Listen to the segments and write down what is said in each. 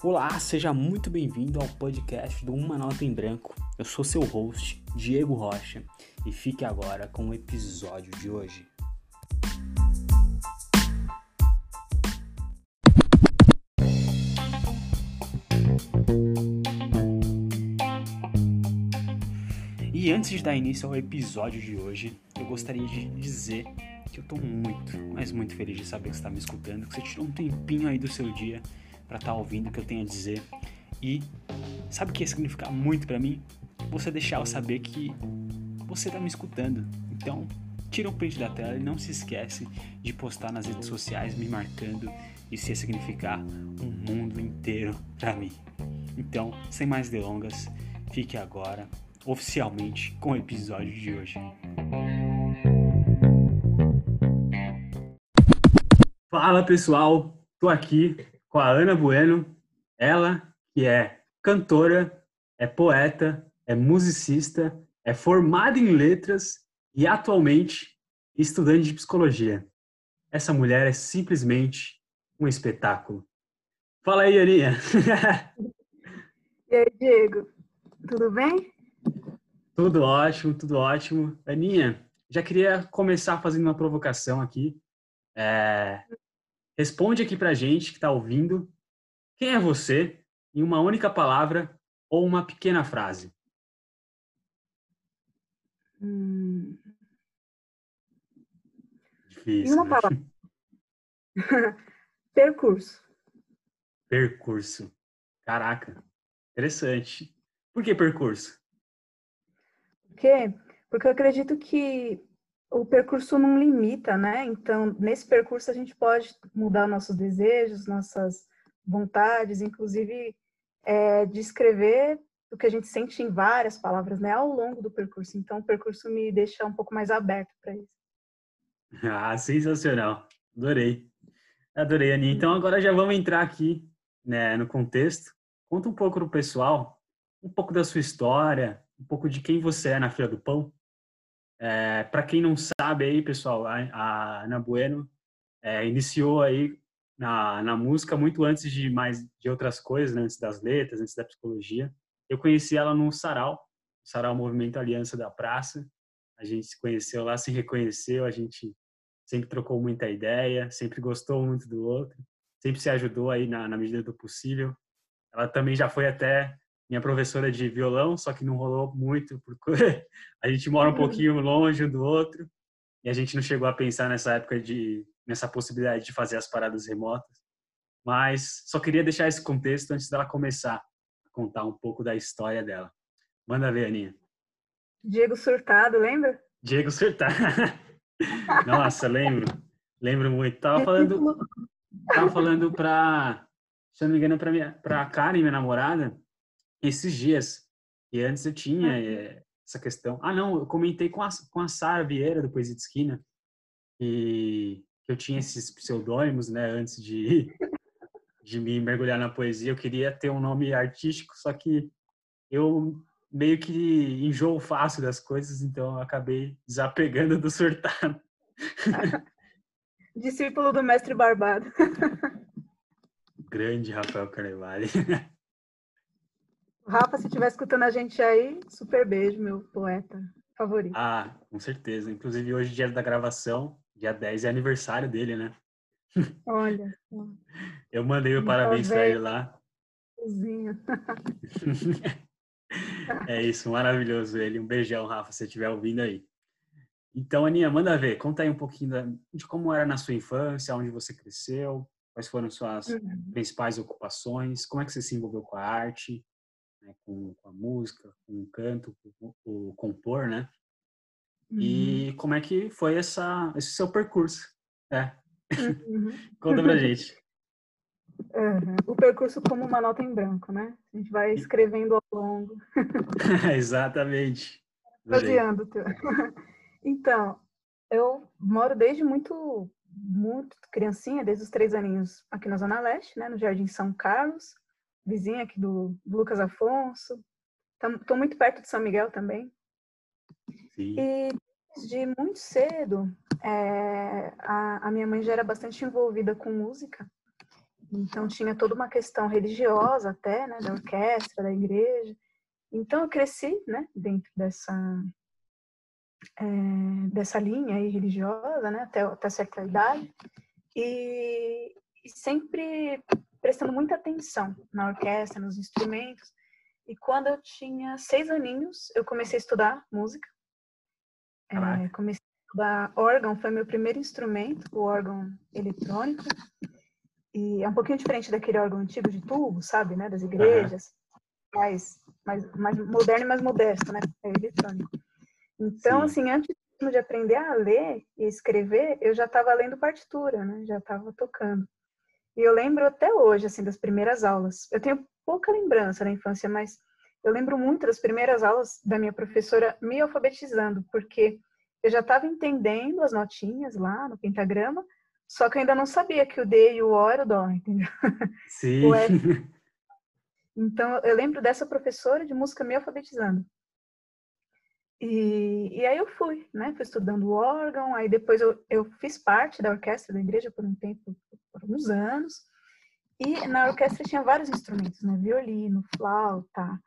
Olá, seja muito bem-vindo ao podcast do Uma Nota em Branco. Eu sou seu host, Diego Rocha, e fique agora com o episódio de hoje. E antes de dar início ao episódio de hoje, eu gostaria de dizer que eu tô muito, mas muito feliz de saber que você está me escutando, que você tirou um tempinho aí do seu dia para estar tá ouvindo o que eu tenho a dizer. E sabe o que ia significar muito para mim? Você deixar eu saber que você tá me escutando. Então, tira um print da tela e não se esquece de postar nas redes sociais me marcando. Isso ia significar um mundo inteiro para mim. Então, sem mais delongas, fique agora oficialmente com o episódio de hoje. Fala pessoal, tô aqui com a Ana Bueno, ela que é cantora, é poeta, é musicista, é formada em letras e atualmente estudante de psicologia. Essa mulher é simplesmente um espetáculo. Fala aí, Aninha. E aí, Diego? Tudo bem? Tudo ótimo, tudo ótimo. Aninha, já queria começar fazendo uma provocação aqui. É, responde aqui pra gente que está ouvindo. Quem é você em uma única palavra ou uma pequena frase? Hum... Difícil. Em uma né? palavra. Percurso. Percurso. Caraca, interessante. Por que percurso? Por quê? Porque eu acredito que o percurso não limita, né? Então, nesse percurso a gente pode mudar nossos desejos, nossas vontades, inclusive é, descrever o que a gente sente em várias palavras, né, ao longo do percurso. Então, o percurso me deixa um pouco mais aberto para isso. Ah, sensacional. Adorei. Adorei, Aninha. Então, agora já vamos entrar aqui né, no contexto. Conta um pouco pro pessoal, um pouco da sua história, um pouco de quem você é na Fila do Pão. É, para quem não sabe aí, pessoal, a, a Ana Bueno é, iniciou aí na, na música muito antes de mais de outras coisas, né? antes das letras, antes da psicologia. Eu conheci ela no Sarau, Sarau Movimento Aliança da Praça. A gente se conheceu lá, se reconheceu, a gente sempre trocou muita ideia, sempre gostou muito do outro, sempre se ajudou aí na, na medida do possível. Ela também já foi até minha professora de violão, só que não rolou muito, porque a gente mora um pouquinho longe um do outro, e a gente não chegou a pensar nessa época de nessa possibilidade de fazer as paradas remotas. Mas só queria deixar esse contexto antes dela começar a contar um pouco da história dela. Manda ver, Aninha. Diego Surtado, lembra? Diego Surtado. Nossa, lembro. Lembro muito. Tava falando, tava falando pra, se não me engano, pra, minha, pra Karen, minha namorada, esses dias. E antes eu tinha é, essa questão. Ah, não, eu comentei com a, com a Sara Vieira, do Poesia de Esquina, e eu tinha esses pseudônimos, né, antes de, de me mergulhar na poesia. Eu queria ter um nome artístico, só que eu meio que enjoo fácil das coisas, então eu acabei desapegando do surtado. Discípulo do mestre Barbado. Grande Rafael Carnevale. Rafa, se estiver escutando a gente aí, super beijo, meu poeta favorito. Ah, com certeza. Inclusive, hoje, dia da gravação, dia 10, é aniversário dele, né? Olha. Eu mandei o parabéns para ele lá. é isso, maravilhoso ele. Um beijão, Rafa, se você estiver ouvindo aí. Então, Aninha, manda ver. Conta aí um pouquinho de como era na sua infância, onde você cresceu, quais foram suas uhum. principais ocupações, como é que você se envolveu com a arte, né, com, com, a música, com o canto, com o compor, né? Uhum. E como é que foi essa, esse seu percurso? É. Uhum. Conta pra gente. Uhum. O percurso como uma nota em branco, né? A gente vai escrevendo ao longo. Exatamente. Baseando. Então, eu moro desde muito, muito criancinha, desde os três aninhos aqui na Zona Leste, né? No Jardim São Carlos, vizinha aqui do, Lucas Afonso. Estou muito perto de São Miguel também. Sim. E desde muito cedo, é, a, a minha mãe já era bastante envolvida com música. Então tinha toda uma questão religiosa até, né, da orquestra, da igreja. Então eu cresci, né, dentro dessa é, dessa linha aí religiosa, né, até, até certa idade, e, e sempre prestando muita atenção na orquestra, nos instrumentos. E quando eu tinha seis aninhos, eu comecei a estudar música. É, comecei a estudar órgão, foi meu primeiro instrumento, o órgão eletrônico. E é um pouquinho diferente daquele órgão antigo de tubo, sabe, né, das igrejas. Uhum. Mais, mais, mais moderno e mais modesto, né, é eletrônico. Então, Sim. assim, antes de aprender a ler e escrever, eu já estava lendo partitura, né, já estava tocando. E eu lembro até hoje, assim, das primeiras aulas. Eu tenho pouca lembrança da infância, mas eu lembro muito das primeiras aulas da minha professora me alfabetizando, porque eu já estava entendendo as notinhas lá no pentagrama, só que eu ainda não sabia que o D e o O era o Dó, entendeu? Sim. Então, eu lembro dessa professora de música me alfabetizando. E, e aí eu fui, né? Fui estudando órgão, aí depois eu, eu fiz parte da orquestra da igreja por um tempo, por uns anos. E na orquestra tinha vários instrumentos, né? Violino, flauta,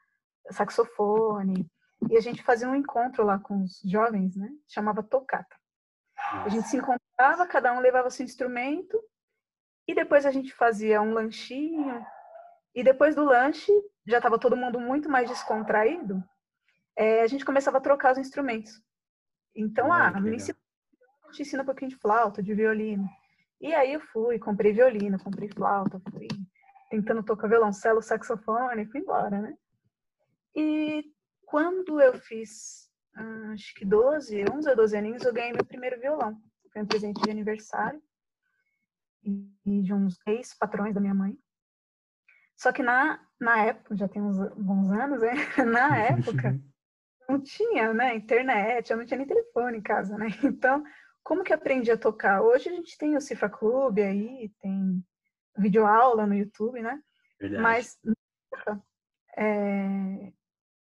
saxofone. E a gente fazia um encontro lá com os jovens, né? Chamava tocata. A gente se encontrava, cada um levava seu instrumento e depois a gente fazia um lanchinho. E depois do lanche, já estava todo mundo muito mais descontraído, é, a gente começava a trocar os instrumentos. Então, ah, me ensina, te ensina um pouquinho de flauta, de violino. E aí eu fui, comprei violino, comprei flauta, fui tentando tocar violoncelo, saxofone, fui embora, né? E quando eu fiz, hum, acho que 12, 11 ou 12 aninhos, eu ganhei meu primeiro violão. Foi um presente de aniversário e de uns ex-patrões da minha mãe. Só que na, na época, já tem uns bons anos, né? Na época, não tinha, né, internet, eu não tinha nem telefone em casa, né? Então, como que aprendi a tocar? Hoje a gente tem o Cifra Clube aí, tem videoaula no YouTube, né? Verdade. Mas, é,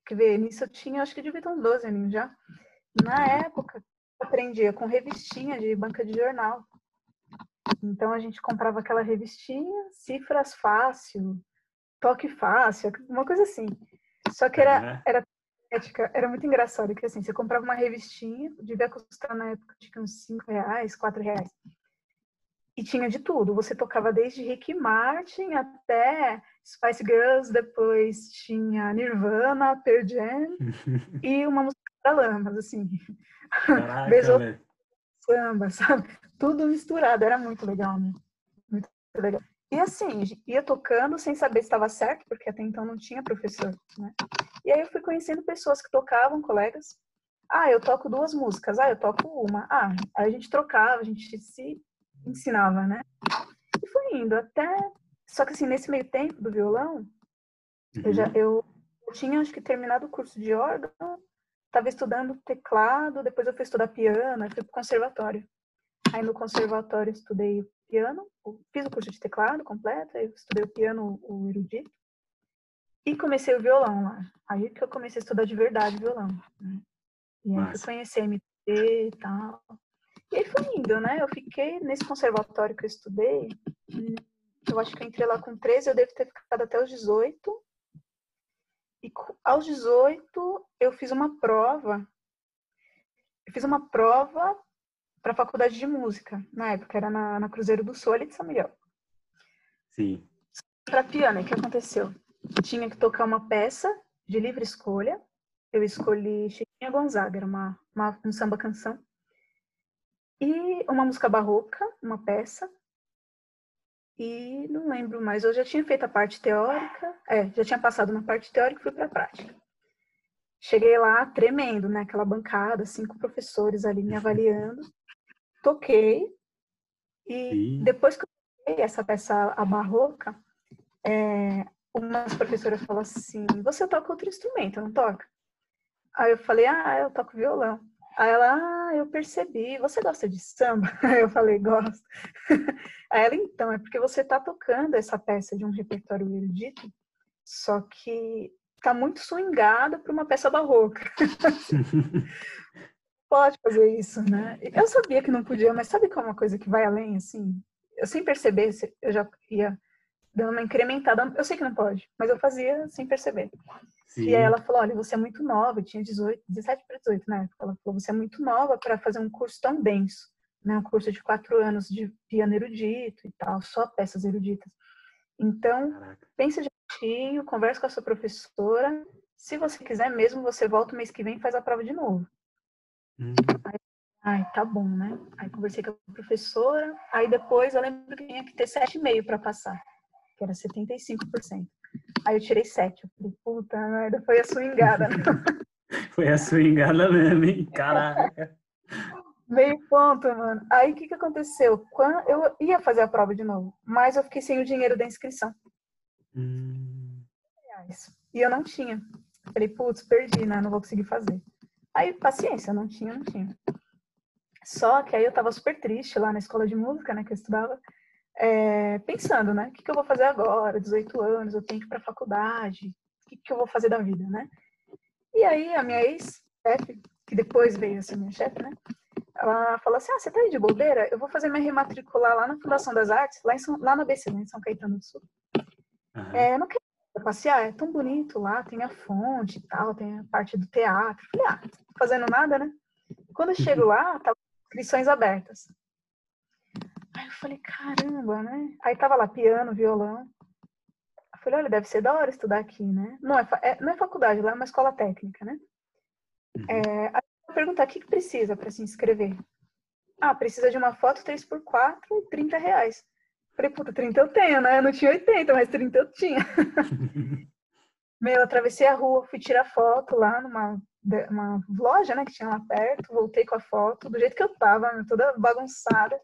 quer ver, nisso eu tinha, acho que devia ter uns 12 aninhos já. Na época, eu aprendia com revistinha de banca de jornal. Então, a gente comprava aquela revistinha, cifras fácil, toque fácil, uma coisa assim. Só que era, era ética era muito engraçado, que assim, você comprava uma revistinha, devia custar na época acho que uns 5 reais, 4 reais. E tinha de tudo. Você tocava desde Rick Martin até Spice Girls, depois tinha Nirvana, Pearl Jam e uma música da Lamas, assim. Caraca, samba, sabe? Tudo misturado, era muito legal, né? Muito legal. E assim, ia tocando sem saber se estava certo, porque até então não tinha professor, né? E aí eu fui conhecendo pessoas que tocavam, colegas. Ah, eu toco duas músicas. Ah, eu toco uma. Ah, aí a gente trocava, a gente se ensinava, né? E foi indo até. Só que assim, nesse meio tempo do violão, uhum. eu já uhum. eu, eu tinha acho que terminado o curso de órgão, estava estudando teclado, depois eu fui estudar piano, fui pro conservatório. Aí no conservatório estudei piano, fiz o curso de teclado completo, aí estudei o piano, o erudito, e comecei o violão lá. Aí que eu comecei a estudar de verdade violão. Né? E aí fui conhecer MT e tal. E aí foi indo, né? Eu fiquei nesse conservatório que eu estudei, eu acho que eu entrei lá com 13, eu devo ter ficado até os 18. E aos 18 eu fiz uma prova. Eu fiz uma prova para a faculdade de música, na época, era na, na Cruzeiro do Sul, ali de São Miguel. Sim. Para piano, o que aconteceu? Tinha que tocar uma peça de livre escolha. Eu escolhi Chiquinha Gonzaga, era uma, uma, um samba canção. E uma música barroca, uma peça. E não lembro mais, eu já tinha feito a parte teórica, é, já tinha passado na parte teórica e fui para a prática. Cheguei lá tremendo, né? Aquela bancada, cinco professores ali me avaliando toquei e Sim. depois que eu toquei essa peça a barroca, é, umas professoras falaram assim, você toca outro instrumento, não toca? Aí eu falei, ah, eu toco violão. Aí ela, ah, eu percebi, você gosta de samba? Aí eu falei, gosto. Aí ela, então, é porque você tá tocando essa peça de um repertório erudito, só que tá muito swingada para uma peça barroca. pode fazer isso, né? Eu sabia que não podia, mas sabe como é uma coisa que vai além, assim? Eu sem perceber, eu já ia dando uma incrementada. Eu sei que não pode, mas eu fazia sem perceber. Sim. E aí ela falou: olha, você é muito nova, eu tinha 18, 17 para 18 na época. Ela falou: você é muito nova para fazer um curso tão denso, né? Um curso de quatro anos de piano erudito e tal, só peças eruditas. Então, Caraca. pensa direitinho, conversa com a sua professora. Se você quiser mesmo, você volta o mês que vem e faz a prova de novo. Hum. Aí, ai, tá bom, né? Aí conversei com a professora. Aí depois eu lembro que tinha que ter 7,5 para passar, que era 75%. Aí eu tirei 7. Eu falei, puta merda, foi a swingada. Foi a swingada mesmo, hein? Caraca. Meio ponto, mano. Aí o que, que aconteceu? Quando eu ia fazer a prova de novo, mas eu fiquei sem o dinheiro da inscrição. Hum. E eu não tinha. Falei, putz, perdi, né? Não vou conseguir fazer. Aí, paciência, não tinha, não tinha. Só que aí eu tava super triste lá na escola de música, né, que eu estudava, é, pensando, né, o que, que eu vou fazer agora? 18 anos, eu tenho que ir pra faculdade, o que, que eu vou fazer da vida, né? E aí a minha ex-chefe, que depois veio a ser minha chefe, né, ela falou assim: Ah, você tá aí de bobeira? Eu vou fazer minha rematricular lá na Fundação das Artes, lá, em São, lá na BC, em São Caetano do Sul. Uhum. É, não quero passear, é tão bonito lá, tem a fonte e tal, tem a parte do teatro. Falei, ah, fazendo nada, né? Quando eu chego lá, tava inscrições abertas. Aí eu falei, caramba, né? Aí tava lá piano, violão. Eu falei, olha, deve ser da hora estudar aqui, né? Não é, é não é faculdade, lá é uma escola técnica, né? Uhum. É, perguntar o que, que precisa para se inscrever. Ah, precisa de uma foto 3x4 e 30 reais. Falei, puta, 30 eu tenho, né? Eu não tinha 80, mas 30 eu tinha. Meu, eu atravessei a rua, fui tirar foto lá numa uma loja, né, que tinha lá perto, voltei com a foto, do jeito que eu tava, toda bagunçada.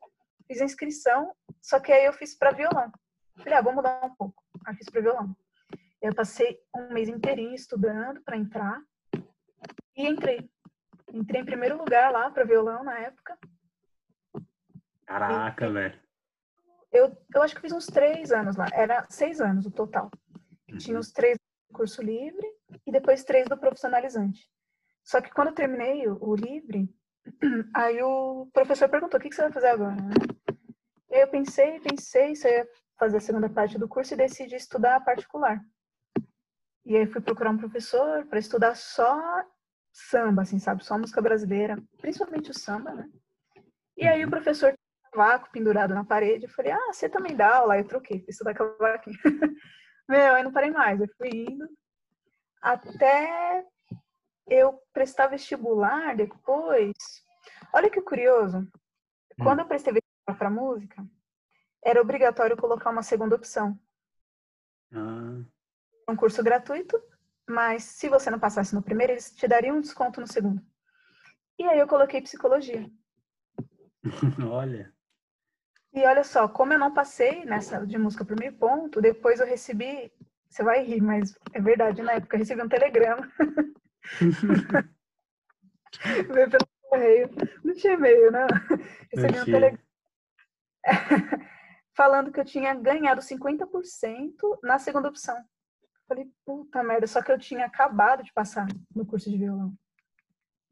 Fiz a inscrição, só que aí eu fiz para violão. Falei, ah, vou mudar um pouco. Aí fiz para violão. Eu passei um mês inteirinho estudando para entrar e entrei. Entrei em primeiro lugar lá para violão na época. Caraca, velho. Eu, eu acho que fiz uns três anos lá. Era seis anos o total. Uhum. Tinha uns três do curso livre e depois três do profissionalizante. Só que quando eu terminei o, o livre, aí o professor perguntou: o que, que você vai fazer agora? Né? Eu pensei, pensei se eu ia fazer a segunda parte do curso e decidi estudar particular. E aí fui procurar um professor para estudar só samba, assim, sabe? Só música brasileira, principalmente o samba, né? E aí o uhum. professor vácuo pendurado na parede, eu falei, ah, você também dá aula? Eu troquei, fiz estudar cavaquinho. Meu, aí não parei mais, eu fui indo até eu prestar vestibular depois. Olha que curioso, quando hum. eu prestei vestibular para música, era obrigatório colocar uma segunda opção. Ah. Um curso gratuito mas se você não passasse no primeiro, eles te dariam um desconto no segundo. E aí eu coloquei psicologia. olha. E olha só, como eu não passei nessa de música por meio ponto, depois eu recebi, você vai rir, mas é verdade, na época eu recebi um telegrama. Veio pelo correio. Não tinha e-mail, né? Recebi um telegrama. Falando que eu tinha ganhado 50% na segunda opção. Falei, puta merda, só que eu tinha acabado de passar no curso de violão.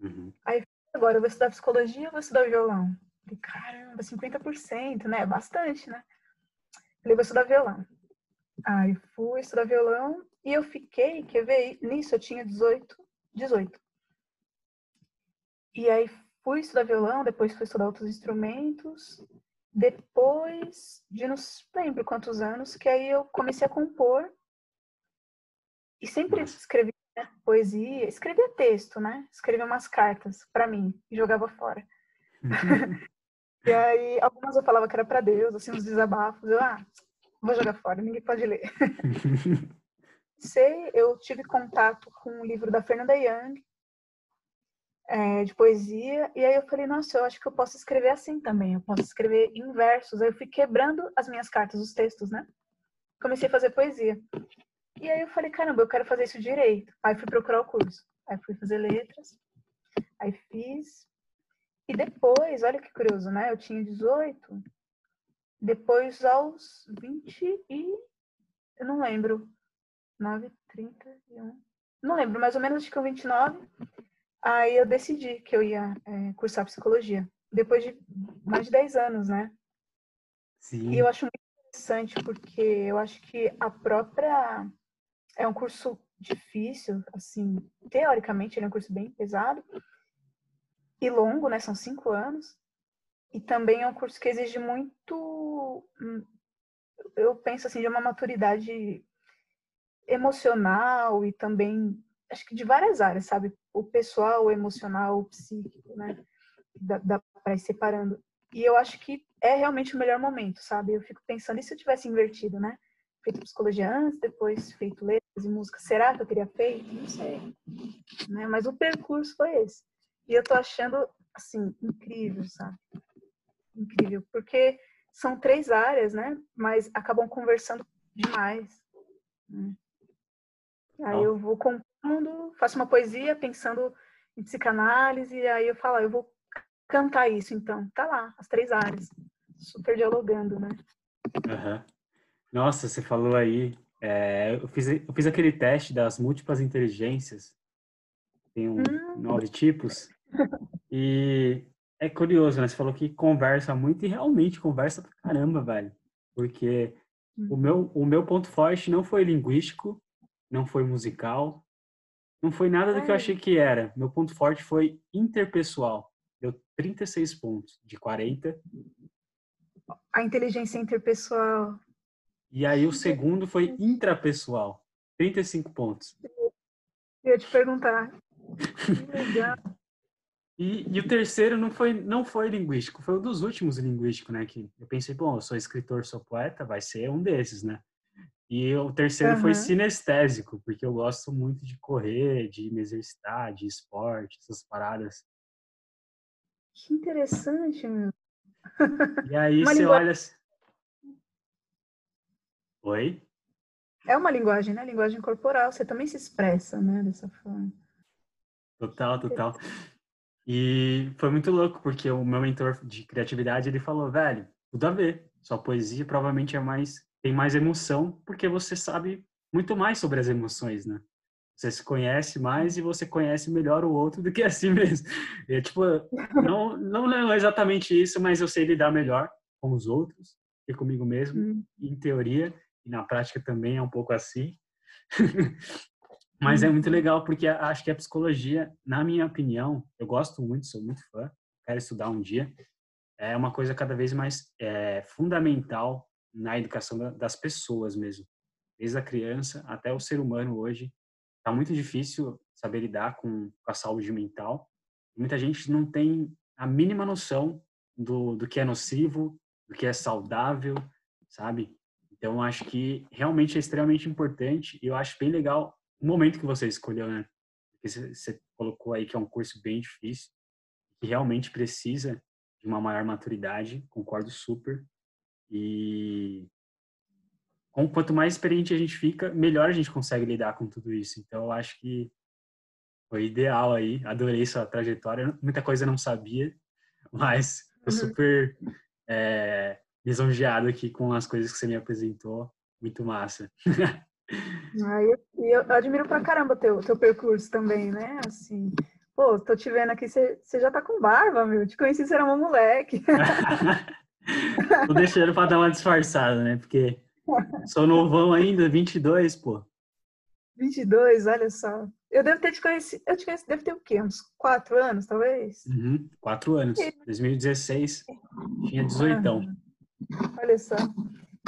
Uhum. Aí, agora eu vou estudar psicologia ou vou estudar violão? Falei, caramba, 50%, né? Bastante, né? Falei, vou estudar violão. Aí fui estudar violão e eu fiquei, quer ver, nisso eu tinha 18, 18. E aí fui estudar violão, depois fui estudar outros instrumentos. Depois de não lembro quantos anos, que aí eu comecei a compor e sempre Nossa. escrevia né, poesia, escrevia texto, né? Escrevia umas cartas para mim e jogava fora. E aí, algumas eu falava que era para Deus, assim, uns desabafos. Eu, ah, vou jogar fora, ninguém pode ler. Sei, eu tive contato com o um livro da Fernanda Young, é, de poesia, e aí eu falei, nossa, eu acho que eu posso escrever assim também, eu posso escrever em versos. Aí eu fui quebrando as minhas cartas, os textos, né? Comecei a fazer poesia. E aí eu falei, caramba, eu quero fazer isso direito. Aí fui procurar o curso. Aí fui fazer letras. Aí fiz. E depois, olha que curioso, né? Eu tinha 18. Depois aos 20 e... Eu não lembro. 9, 31... Não lembro, mais ou menos acho que com 29. Aí eu decidi que eu ia é, cursar psicologia. Depois de mais de 10 anos, né? Sim. E eu acho muito interessante porque eu acho que a própria é um curso difícil, assim, teoricamente ele é um curso bem pesado e longo, né? São cinco anos. E também é um curso que exige muito, hum, eu penso assim, de uma maturidade emocional e também, acho que de várias áreas, sabe? O pessoal, o emocional, o psíquico, né? Dá, dá para ir separando. E eu acho que é realmente o melhor momento, sabe? Eu fico pensando, e se eu tivesse invertido, né? Feito psicologia antes, depois feito letras e música, será que eu teria feito? Não sei. Né? Mas o percurso foi esse. E eu tô achando, assim, incrível, sabe? Incrível, porque são três áreas, né? Mas acabam conversando demais. Né? Aí eu vou compondo, faço uma poesia pensando em psicanálise, e aí eu falo, ah, eu vou cantar isso, então. Tá lá, as três áreas. Super dialogando, né? Uhum. Nossa, você falou aí. É, eu, fiz, eu fiz aquele teste das múltiplas inteligências. Tem um, hum. nove tipos. E é curioso, né? Você falou que conversa muito e realmente conversa pra caramba, velho. Porque hum. o, meu, o meu ponto forte não foi linguístico, não foi musical, não foi nada do que eu achei que era. Meu ponto forte foi interpessoal. Deu 36 pontos de 40. A inteligência interpessoal. E aí o segundo foi intrapessoal. 35 pontos. Eu ia te perguntar. Legal. E, e, o terceiro não foi, não foi linguístico, foi um dos últimos linguísticos, né? Que eu pensei, bom, eu sou escritor, sou poeta, vai ser um desses, né? E o terceiro uhum. foi sinestésico, porque eu gosto muito de correr, de me exercitar, de esporte, essas paradas. Que interessante, meu. E aí Uma você linguagem... olha. Assim Oi? É uma linguagem, né? Linguagem corporal. Você também se expressa, né? Dessa forma. Total, total. E foi muito louco, porque o meu mentor de criatividade, ele falou, velho, tudo a ver. Sua poesia provavelmente é mais, tem mais emoção, porque você sabe muito mais sobre as emoções, né? Você se conhece mais e você conhece melhor o outro do que a si mesmo. E, tipo, não, não é exatamente isso, mas eu sei lidar melhor com os outros e comigo mesmo, hum. em teoria, e na prática também é um pouco assim. Mas é muito uhum. legal porque acho que a psicologia, na minha opinião, eu gosto muito, sou muito fã, quero estudar um dia, é uma coisa cada vez mais é, fundamental na educação das pessoas mesmo. Desde a criança até o ser humano hoje. Está muito difícil saber lidar com a saúde mental. Muita gente não tem a mínima noção do, do que é nocivo, do que é saudável, sabe? Então, acho que realmente é extremamente importante e eu acho bem legal o momento que você escolheu, né? Porque você colocou aí que é um curso bem difícil, que realmente precisa de uma maior maturidade, concordo super. E com quanto mais experiente a gente fica, melhor a gente consegue lidar com tudo isso. Então, eu acho que foi ideal aí. Adorei sua trajetória. Muita coisa eu não sabia, mas tô uhum. super é, lisonjeado aqui com as coisas que você me apresentou. Muito massa. Ah, eu, eu admiro pra caramba teu, teu percurso também, né? Assim, pô, tô te vendo aqui, você já tá com barba, meu. Te conheci, você era uma moleque. tô deixando pra dar uma disfarçada, né? Porque sou novão ainda, 22, pô. 22, olha só. Eu devo ter te conhecido, eu te conheci, deve ter o quê? Uns quatro anos, talvez? Uhum, quatro anos. 2016, tinha 18. Olha só.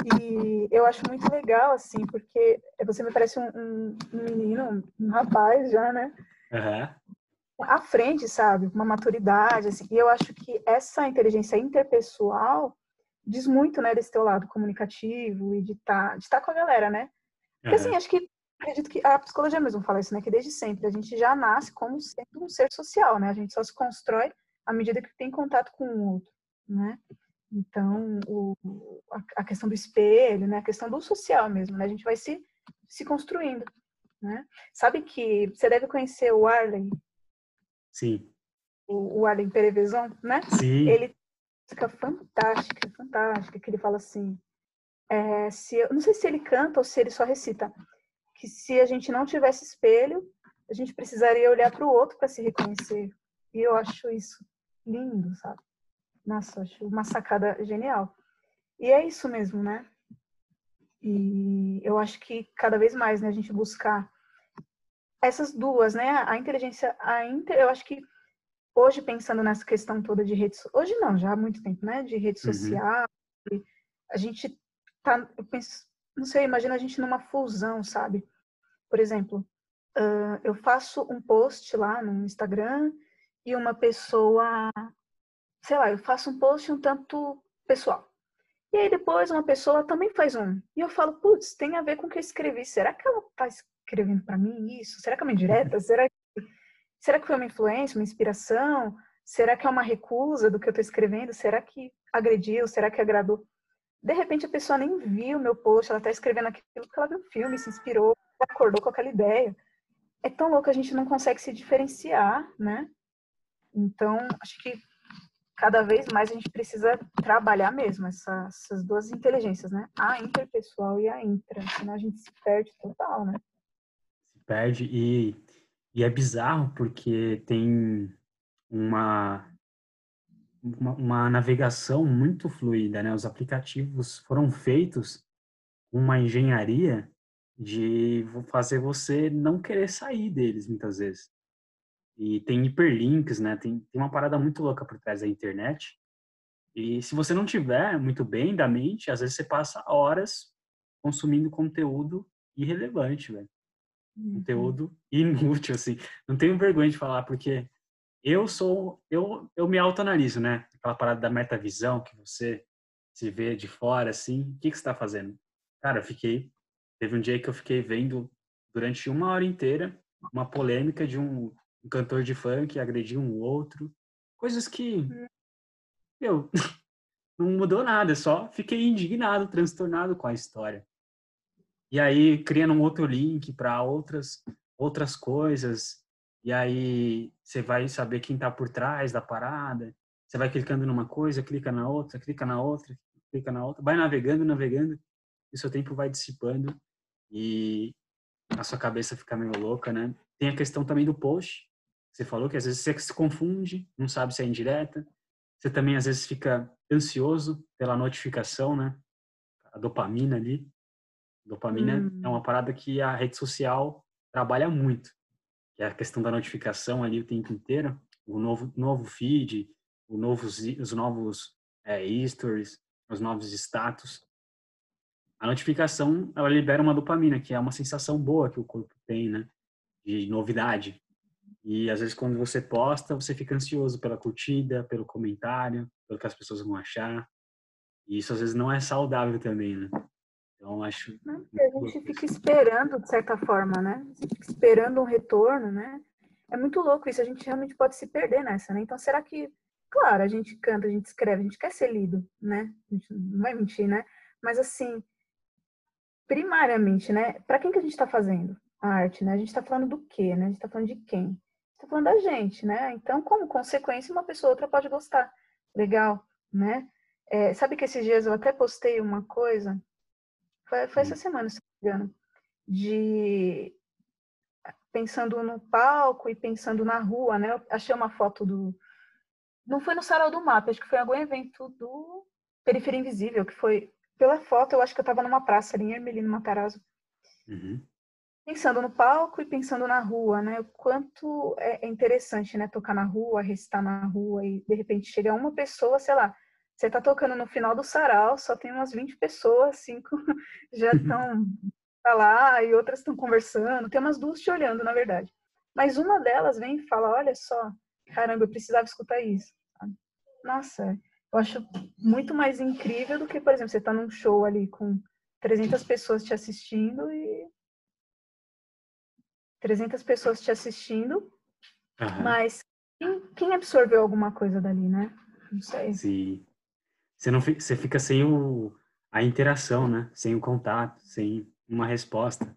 E eu acho muito legal, assim, porque você me parece um, um, um menino, um rapaz já, né? Uhum. À frente, sabe? Uma maturidade, assim. E eu acho que essa inteligência interpessoal diz muito, né, desse teu lado comunicativo e de estar tá, de tá com a galera, né? Porque, uhum. assim, acho que acredito que a psicologia mesmo fala isso, né? Que desde sempre a gente já nasce como sendo um ser social, né? A gente só se constrói à medida que tem contato com o outro, né? Então, o, a, questão do espelho, né? A questão do social mesmo, né? A gente vai se, se construindo, né? Sabe que você deve conhecer o Arlen? Sim. O, o Arlen Perevezon, né? Sim. Ele fica fantástica, fantástica, que ele fala assim, é, se eu, não sei se ele canta ou se ele só recita, que se a gente não tivesse espelho, a gente precisaria olhar para o outro para se reconhecer. E eu acho isso lindo, sabe? Nossa, acho uma sacada genial. E é isso mesmo, né? E eu acho que cada vez mais, né, a gente buscar essas duas, né, a inteligência, a inter, eu acho que hoje pensando nessa questão toda de redes, hoje não, já há muito tempo, né, de rede uhum. social, a gente tá, eu penso, não sei, imagina a gente numa fusão, sabe? Por exemplo, uh, eu faço um post lá no Instagram e uma pessoa, sei lá, eu faço um post um tanto pessoal. E aí depois uma pessoa também faz um. E eu falo, putz, tem a ver com o que eu escrevi. Será que ela tá escrevendo para mim isso? Será que é uma indireta? Será que, será que foi uma influência, uma inspiração? Será que é uma recusa do que eu estou escrevendo? Será que agrediu? Será que agradou? De repente a pessoa nem viu o meu post, ela está escrevendo aquilo porque ela viu o filme, se inspirou, acordou com aquela ideia. É tão louco a gente não consegue se diferenciar, né? Então, acho que cada vez mais a gente precisa trabalhar mesmo essa, essas duas inteligências, né? A interpessoal e a intra, senão a gente se perde total, né? Se perde e, e é bizarro porque tem uma, uma, uma navegação muito fluida, né? Os aplicativos foram feitos com uma engenharia de fazer você não querer sair deles muitas vezes. E tem hiperlinks, né? Tem, tem uma parada muito louca por trás da internet. E se você não tiver muito bem da mente, às vezes você passa horas consumindo conteúdo irrelevante, velho. Uhum. Conteúdo inútil, assim. Não tenho vergonha de falar, porque eu sou, eu, eu me autoanaliso, né? Aquela parada da metavisão que você se vê de fora, assim. O que, que você está fazendo? Cara, eu fiquei. Teve um dia que eu fiquei vendo durante uma hora inteira uma polêmica de um um cantor de funk agrediu um outro. Coisas que, hum. meu, não mudou nada, só fiquei indignado, transtornado com a história. E aí, criando um outro link para outras, outras coisas, e aí você vai saber quem está por trás da parada, você vai clicando numa coisa, clica na outra, clica na outra, clica na outra, vai navegando, navegando, e seu tempo vai dissipando, e a sua cabeça fica meio louca, né? Tem a questão também do post, você falou que às vezes você se confunde, não sabe se é indireta. Você também às vezes fica ansioso pela notificação, né? A dopamina ali. A dopamina hum. é uma parada que a rede social trabalha muito. Que é a questão da notificação ali o tempo inteiro. O novo, novo feed, o novos, os novos é, stories, os novos status. A notificação, ela libera uma dopamina, que é uma sensação boa que o corpo tem, né? De novidade. E às vezes quando você posta, você fica ansioso pela curtida, pelo comentário, pelo que as pessoas vão achar. E isso às vezes não é saudável também, né? Então acho. Não, a gente fica esperando de certa forma, né? Fica esperando um retorno, né? É muito louco isso. A gente realmente pode se perder nessa, né? Então será que, claro, a gente canta, a gente escreve, a gente quer ser lido, né? A gente não vai mentir, né? Mas assim, primariamente, né? Para quem que a gente está fazendo a arte, né? A gente está falando do quê, né? A gente está falando de quem? Estou falando da gente, né? Então, como consequência, uma pessoa ou outra pode gostar. Legal, né? É, sabe que esses dias eu até postei uma coisa, foi, foi essa hum. semana, se não me engano, de pensando no palco e pensando na rua, né? Eu achei uma foto do. Não foi no Sarau do Mapa, acho que foi algum evento do Periferia Invisível, que foi. Pela foto, eu acho que eu estava numa praça ali em Ermelino Matarazzo. Uhum pensando no palco e pensando na rua, né? O quanto é, é interessante, né? Tocar na rua, recitar na rua e de repente chega uma pessoa, sei lá, você tá tocando no final do sarau, só tem umas 20 pessoas, cinco já estão lá e outras estão conversando, tem umas duas te olhando, na verdade. Mas uma delas vem e fala: Olha só, caramba, eu precisava escutar isso. Nossa, eu acho muito mais incrível do que, por exemplo, você tá num show ali com 300 pessoas te assistindo e 300 pessoas te assistindo, uhum. mas quem, quem, absorveu alguma coisa dali, né? Não sei. Sim. Você, não, você fica sem o, a interação, né? Sem o contato, sem uma resposta.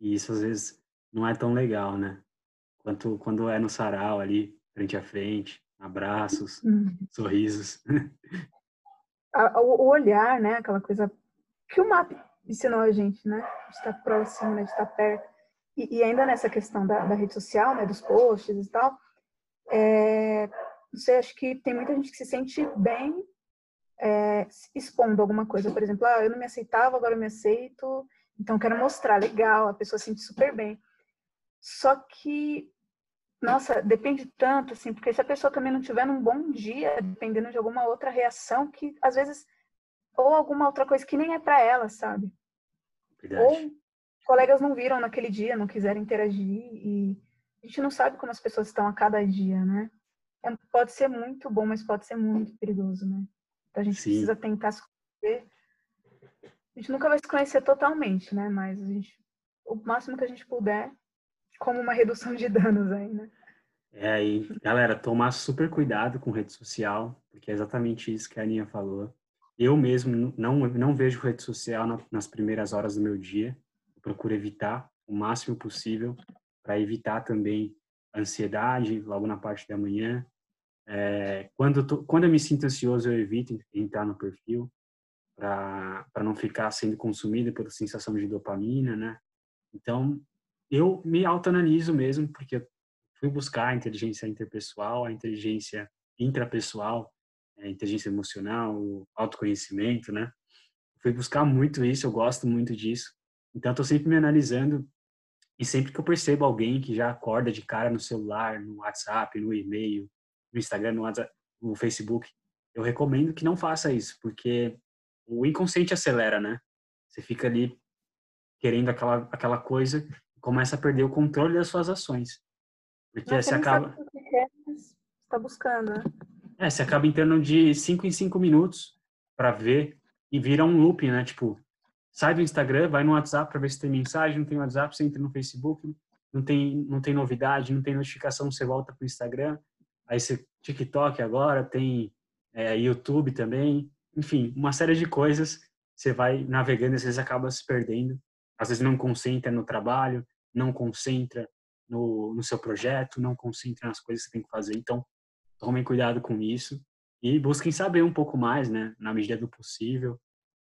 E isso às vezes não é tão legal, né? Quanto quando é no sarau ali, frente a frente, abraços, uhum. sorrisos. o olhar, né? Aquela coisa que o MAP ensinou a gente, né? De estar próximo, né? de estar perto. E, e ainda nessa questão da, da, rede social, né, dos posts e tal, é, não sei, acho que tem muita gente que se sente bem é, expondo alguma coisa. Por exemplo, ah, eu não me aceitava, agora eu me aceito, então quero mostrar, legal, a pessoa se sente super bem. Só que, nossa, depende tanto, assim, porque se a pessoa também não tiver num bom dia, dependendo de alguma outra reação, que às vezes, ou alguma outra coisa que nem é para ela, sabe? Verdade. Ou colegas não viram naquele dia, não quiseram interagir e a gente não sabe como as pessoas estão a cada dia, né? É, pode ser muito bom, mas pode ser muito perigoso, né? Então a gente Sim. precisa tentar se conhecer. A gente nunca vai se conhecer totalmente, né? Mas a gente, o máximo que a gente puder, como uma redução de danos aí, né? É aí, galera, tomar super cuidado com rede social, porque é exatamente isso que a Aninha falou. Eu mesmo não, não vejo rede social nas primeiras horas do meu dia. Eu procuro evitar o máximo possível para evitar também ansiedade logo na parte da manhã. É, quando, tô, quando eu me sinto ansioso, eu evito entrar no perfil para não ficar sendo consumido pela sensação de dopamina, né? Então, eu me autoanaliso mesmo, porque eu fui buscar a inteligência interpessoal, a inteligência intrapessoal, a inteligência emocional, o autoconhecimento, né? Fui buscar muito isso, eu gosto muito disso. Então, estou sempre me analisando e sempre que eu percebo alguém que já acorda de cara no celular, no WhatsApp, no e-mail, no Instagram, no, WhatsApp, no Facebook, eu recomendo que não faça isso, porque o inconsciente acelera, né? Você fica ali querendo aquela, aquela coisa e começa a perder o controle das suas ações. Porque você acaba. está buscando, né? É, você acaba entrando de 5 em 5 minutos para ver e vira um loop, né? Tipo, sai do Instagram, vai no WhatsApp para ver se tem mensagem, não tem WhatsApp, você entra no Facebook, não tem, não tem novidade, não tem notificação, você volta para o Instagram, aí você TikTok agora, tem é, YouTube também, enfim, uma série de coisas, você vai navegando e às vezes acaba se perdendo, às vezes não concentra no trabalho, não concentra no, no seu projeto, não concentra nas coisas que você tem que fazer, então tomem cuidado com isso e busquem saber um pouco mais, né, na medida do possível,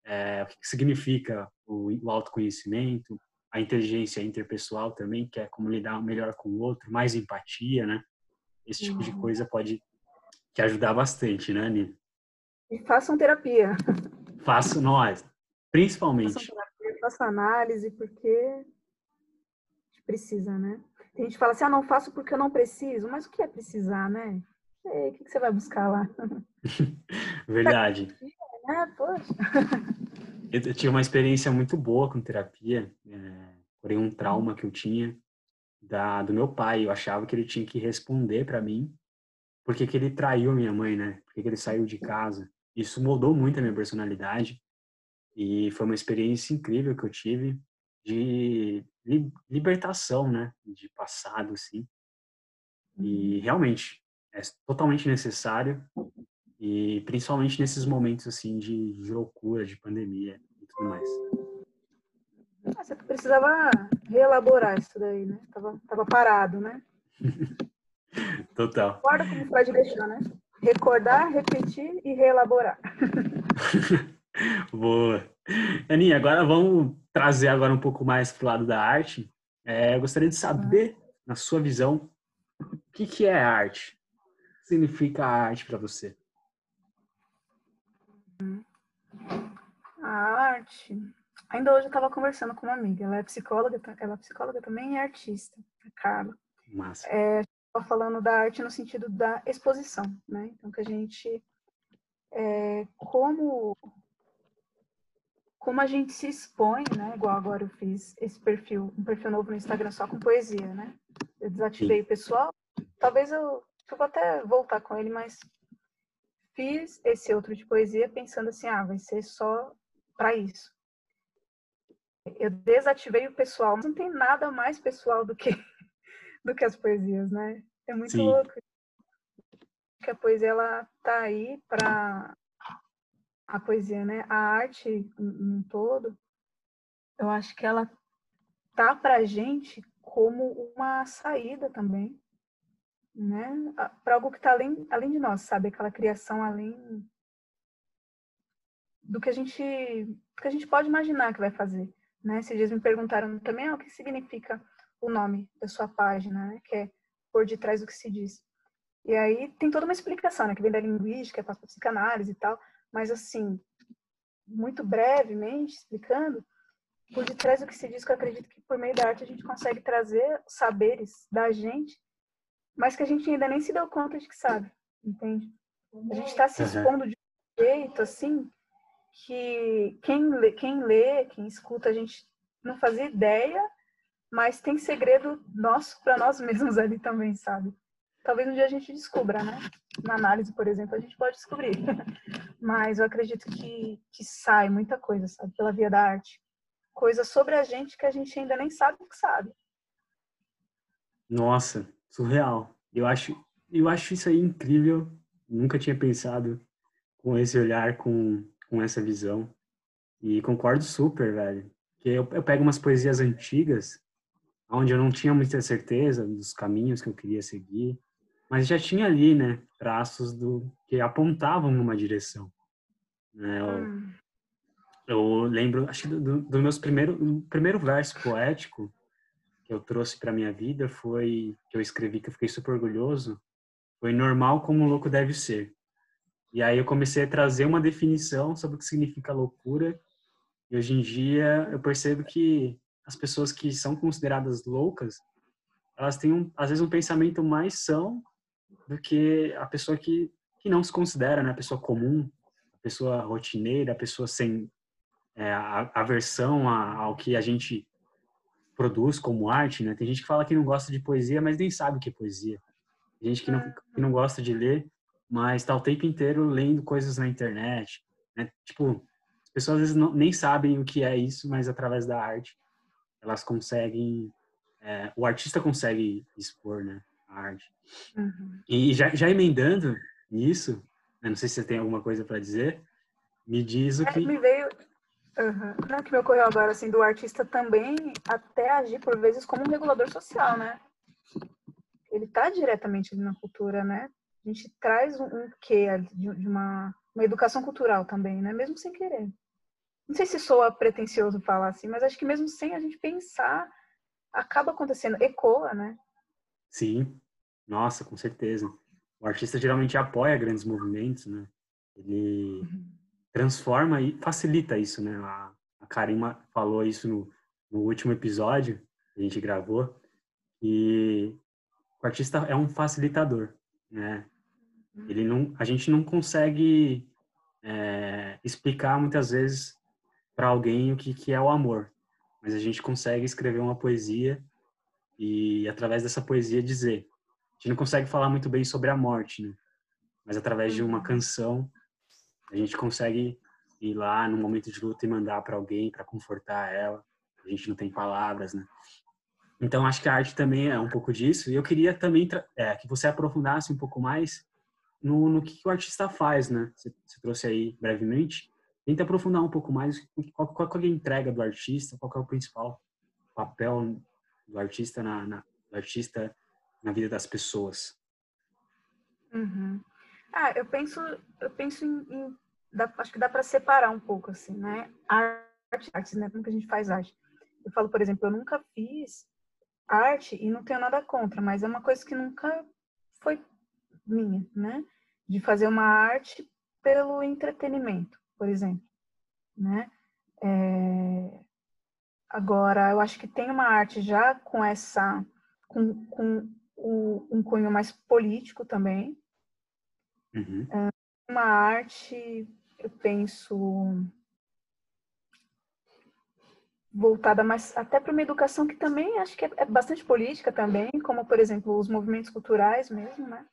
é, o que significa o, o autoconhecimento, a inteligência interpessoal também, que é como lidar melhor com o outro, mais empatia, né? Esse tipo uhum. de coisa pode te ajudar bastante, né, Nina? E façam terapia. Façam nós, principalmente. Façam terapia, façam análise, porque a gente precisa, né? Tem gente que fala assim, ah, não faço porque eu não preciso. Mas o que é precisar, né? Ei, o que você vai buscar lá? Verdade. É, poxa. Eu tive uma experiência muito boa com terapia, é, porém um trauma que eu tinha da, do meu pai. Eu achava que ele tinha que responder para mim porque que ele traiu minha mãe, né? Porque que ele saiu de casa. Isso mudou muito a minha personalidade e foi uma experiência incrível que eu tive de libertação, né? De passado, assim. E uhum. realmente é totalmente necessário e principalmente nesses momentos assim de, de loucura, de pandemia e tudo mais. Ah, você precisava reelaborar isso daí, né? Tava, tava parado, né? Total. Guarda como pode deixar, né? Recordar, repetir e reelaborar. Boa. Aninha, agora vamos trazer agora um pouco mais para o lado da arte. É, eu gostaria de saber, na sua visão, o que, que é arte? O que significa arte para você? A arte. Ainda hoje eu estava conversando com uma amiga, ela é psicóloga, ela é psicóloga também e é artista, a Carla. Massa. É, falando da arte no sentido da exposição, né? Então que a gente é, como como a gente se expõe, né? Igual agora eu fiz esse perfil, um perfil novo no Instagram só com poesia, né? Eu desativei Sim. o pessoal. Talvez eu, eu vou até voltar com ele, mas fiz esse outro de poesia pensando assim, ah, vai ser só para isso. Eu desativei o pessoal, não tem nada mais pessoal do que do que as poesias, né? É muito Sim. louco. Que a poesia ela tá aí para a poesia, né? A arte um todo, eu acho que ela tá pra gente como uma saída também né? Para algo que está além, além de nós, sabe? Aquela criação além do que a gente, que a gente pode imaginar que vai fazer, né? Esses dias me perguntaram também ah, o que significa o nome da sua página, né? Que é por detrás do que se diz. E aí tem toda uma explicação, né? Que vem da linguística, passa para psicanálise e tal. mas assim, muito brevemente explicando, por detrás do que se diz, que eu acredito que por meio da arte a gente consegue trazer saberes da gente, mas que a gente ainda nem se deu conta de que sabe, entende? A gente está se expondo de um jeito assim que quem lê, quem lê, quem escuta, a gente não fazia ideia, mas tem segredo nosso para nós mesmos ali também, sabe? Talvez um dia a gente descubra, né? Na análise, por exemplo, a gente pode descobrir. mas eu acredito que, que sai muita coisa, sabe? Pela via da arte. Coisa sobre a gente que a gente ainda nem sabe que sabe. Nossa, surreal. Eu acho, eu acho isso aí incrível. Nunca tinha pensado com esse olhar, com, com essa visão. E concordo super, velho. Que eu, eu pego umas poesias antigas, onde eu não tinha muita certeza dos caminhos que eu queria seguir, mas já tinha ali, né, traços do que apontavam numa direção. Né? Eu, hum. eu lembro, acho que do, do meus primeiro, primeiro verso poético eu trouxe para minha vida foi que eu escrevi que eu fiquei super orgulhoso, foi normal como um louco deve ser. E aí eu comecei a trazer uma definição sobre o que significa loucura. E hoje em dia eu percebo que as pessoas que são consideradas loucas, elas têm um, às vezes um pensamento mais são do que a pessoa que, que não se considera, né? A pessoa comum, a pessoa rotineira, a pessoa sem é, aversão ao que a gente produz como arte, né? Tem gente que fala que não gosta de poesia, mas nem sabe o que é poesia. Tem gente que não, que não gosta de ler, mas tá o tempo inteiro lendo coisas na internet, né? Tipo, as pessoas às vezes não, nem sabem o que é isso, mas através da arte elas conseguem, é, o artista consegue expor, né, a arte. Uhum. E já, já emendando nisso, né, não sei se você tem alguma coisa para dizer, me diz o é, que... me veio, uhum. não, que me ocorreu agora, assim, do artista também até agir por vezes como um regulador social, né? Ele está diretamente na cultura, né? a gente traz um, um quê de, uma, uma educação cultural também, né? Mesmo sem querer. Não sei se soa pretencioso falar assim, mas acho que mesmo sem a gente pensar, acaba acontecendo. Ecoa, né? Sim, nossa, com certeza. O artista geralmente apoia grandes movimentos, né? Ele uhum. Transforma e facilita isso, né? A, a Karima falou isso no, no último episódio que a gente gravou, e o artista é um facilitador, né? Ele não, a gente não consegue é, explicar muitas vezes para alguém o que, que é o amor, mas a gente consegue escrever uma poesia e através dessa poesia dizer. A gente não consegue falar muito bem sobre a morte, né? Mas através de uma uhum. canção a gente consegue ir lá no momento de luta e mandar para alguém para confortar ela. A gente não tem palavras, né? Então acho que a arte também é um pouco disso. E eu queria também é, que você aprofundasse um pouco mais no, no que, o artista faz, né? Você, você, trouxe aí brevemente. Tenta aprofundar um pouco mais qual, qual, qual é a entrega do artista, qual é o principal papel do artista na, na do artista na vida das pessoas. Uhum. Ah, eu penso, eu penso em, em dá, acho que dá para separar um pouco assim, né? Arte, né? Como que a gente faz arte? Eu falo, por exemplo, eu nunca fiz arte e não tenho nada contra, mas é uma coisa que nunca foi minha, né? De fazer uma arte pelo entretenimento, por exemplo, né? É... Agora, eu acho que tem uma arte já com essa, com, com o, um cunho mais político também. Uhum. É uma arte, eu penso, voltada mais até para uma educação que também acho que é, é bastante política também, como por exemplo os movimentos culturais mesmo, né?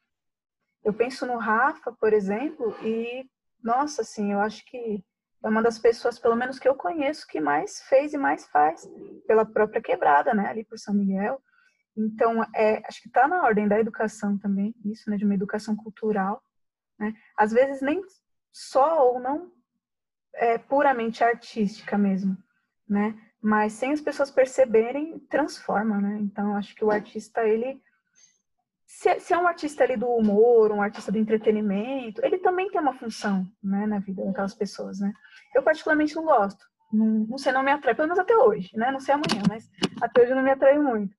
Eu penso no Rafa, por exemplo, e, nossa, assim, eu acho que é uma das pessoas, pelo menos que eu conheço, que mais fez e mais faz pela própria quebrada, né, ali por São Miguel. Então, é, acho que está na ordem da educação também, isso, né, de uma educação cultural, né? Às vezes nem só ou não é, puramente artística mesmo, né? Mas sem as pessoas perceberem, transforma, né? Então, acho que o artista, ele se, se, é um artista ali do humor, um artista do entretenimento, ele também tem uma função, né, na vida daquelas pessoas, né? Eu particularmente não gosto, não, não sei, não me atrai, pelo menos até hoje, né? Não sei amanhã, mas até hoje não me atrai muito.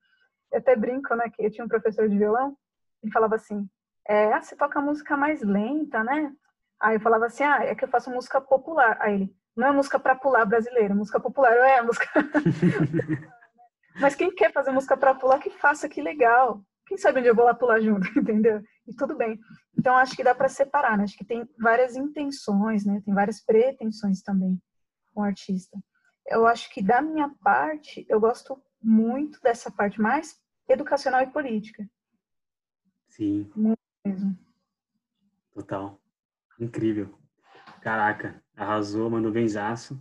Eu até brinco, né, que eu tinha um professor de violão, ele falava assim, é, ah, você toca música mais lenta, né? Aí eu falava assim, ah, é que eu faço música popular. Aí ele, não é música para pular brasileira, música popular, eu é música. Mas quem quer fazer música para pular, que faça, que legal. Quem sabe onde eu vou lá pular junto, entendeu? E tudo bem. Então acho que dá para separar, né? Acho que tem várias intenções, né? Tem várias pretensões também com o artista. Eu acho que da minha parte, eu gosto muito dessa parte mais educacional e política. Sim. Muito mesmo. Total. Incrível. Caraca, arrasou, mandou benzaço.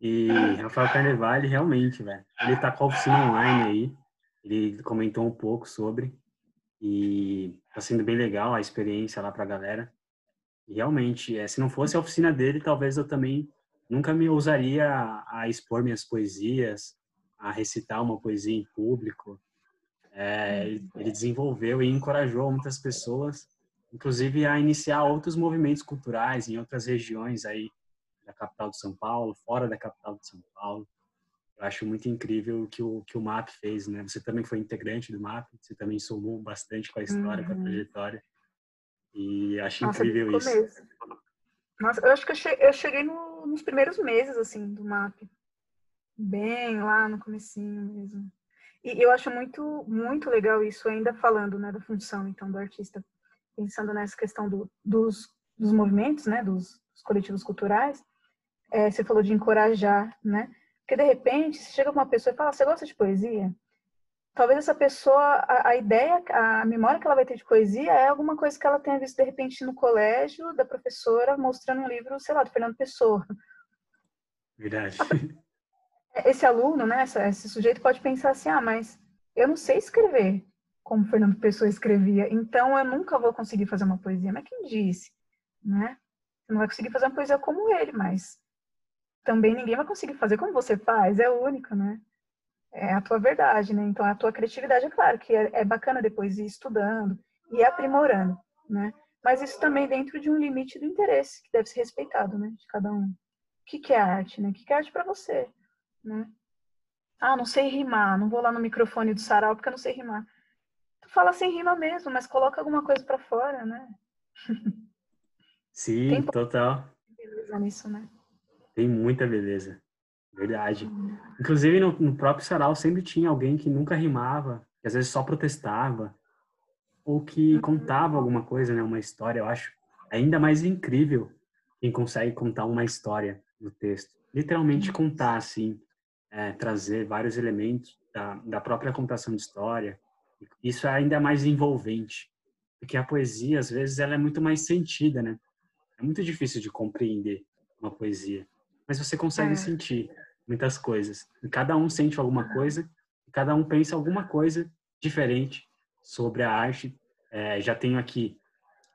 E Rafael Carnevale, realmente, velho. Ele tá com a oficina online aí. Ele comentou um pouco sobre. E tá sendo bem legal a experiência lá pra galera. E realmente, é, se não fosse a oficina dele, talvez eu também nunca me ousaria a, a expor minhas poesias, a recitar uma poesia em público. É, ele, desenvolveu e encorajou muitas pessoas, inclusive a iniciar outros movimentos culturais em outras regiões aí da capital de São Paulo, fora da capital de São Paulo. Eu acho muito incrível o que o, que o MAP fez, né? Você também foi integrante do MAP, você também somou bastante com a história, uhum. com a uhum. trajetória. E acho Nossa, incrível isso. Mesmo. Nossa, eu acho que eu cheguei, eu cheguei no, nos primeiros meses, assim, do MAP. Bem lá no comecinho mesmo. E eu acho muito, muito legal isso, ainda falando, né, da função, então, do artista. Pensando nessa questão do, dos, dos movimentos, né, dos, dos coletivos culturais é, você falou de encorajar, né? Porque de repente, se chega uma pessoa e fala, você gosta de poesia? Talvez essa pessoa, a, a, ideia, a memória que ela vai ter de poesia é alguma coisa que ela tenha visto de repente no colégio da professora mostrando um livro, sei lá, do Fernando Pessoa. Verdade. Esse aluno, né, esse sujeito pode pensar assim, ah, mas eu não sei escrever como Fernando Pessoa escrevia, então eu nunca vou conseguir fazer uma poesia. Mas quem disse, né? Você não vai conseguir fazer uma poesia como ele, mas também ninguém vai conseguir fazer como você faz, é único, né? É a tua verdade, né? Então, a tua criatividade, é claro que é, é bacana depois ir estudando e aprimorando, né? Mas isso também dentro de um limite do interesse, que deve ser respeitado, né? De cada um. O que, que é arte, né? O que, que é arte para você, né? Ah, não sei rimar, não vou lá no microfone do sarau porque eu não sei rimar. Fala sem rima mesmo, mas coloca alguma coisa para fora, né? Sim, Tem total. Beleza nisso, né? Tem muita beleza. Verdade. Inclusive, no, no, próprio sarau sempre tinha alguém que nunca rimava, que às vezes só protestava, ou que uhum. contava alguma coisa, né? Uma história. Eu acho ainda mais incrível quem consegue contar uma história no texto. Literalmente contar, assim, é, trazer vários elementos da, da própria contação de história. Isso é ainda mais envolvente, porque a poesia, às vezes, ela é muito mais sentida, né? É muito difícil de compreender uma poesia mas você consegue é. sentir muitas coisas. E cada um sente alguma coisa, e cada um pensa alguma coisa diferente sobre a arte. É, já tenho aqui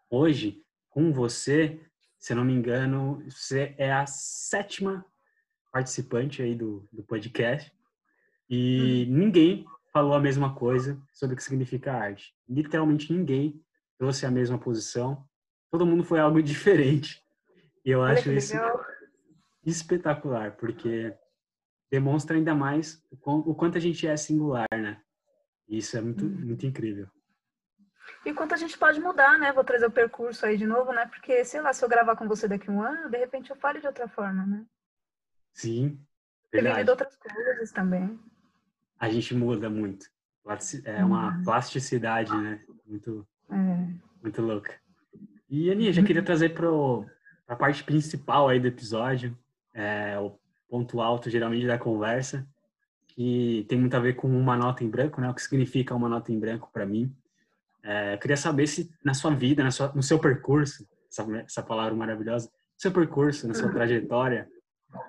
hoje com você, se não me engano, você é a sétima participante aí do, do podcast e uhum. ninguém falou a mesma coisa sobre o que significa arte. Literalmente ninguém trouxe a mesma posição. Todo mundo foi algo diferente. E eu acho isso espetacular, porque demonstra ainda mais o quanto a gente é singular, né? Isso é muito, hum. muito incrível. E quanto a gente pode mudar, né? Vou trazer o percurso aí de novo, né? Porque, sei lá, se eu gravar com você daqui a um ano, de repente eu fale de outra forma, né? Sim, verdade. de outras coisas também. A gente muda muito. É uma uhum. plasticidade, né? Muito, é. muito louca. E, Aninha, já queria trazer para a parte principal aí do episódio, é o ponto alto geralmente da conversa, que tem muito a ver com uma nota em branco, né? O que significa uma nota em branco para mim. É, eu queria saber se na sua vida, na sua, no seu percurso, essa, essa palavra maravilhosa, no seu percurso, na sua trajetória,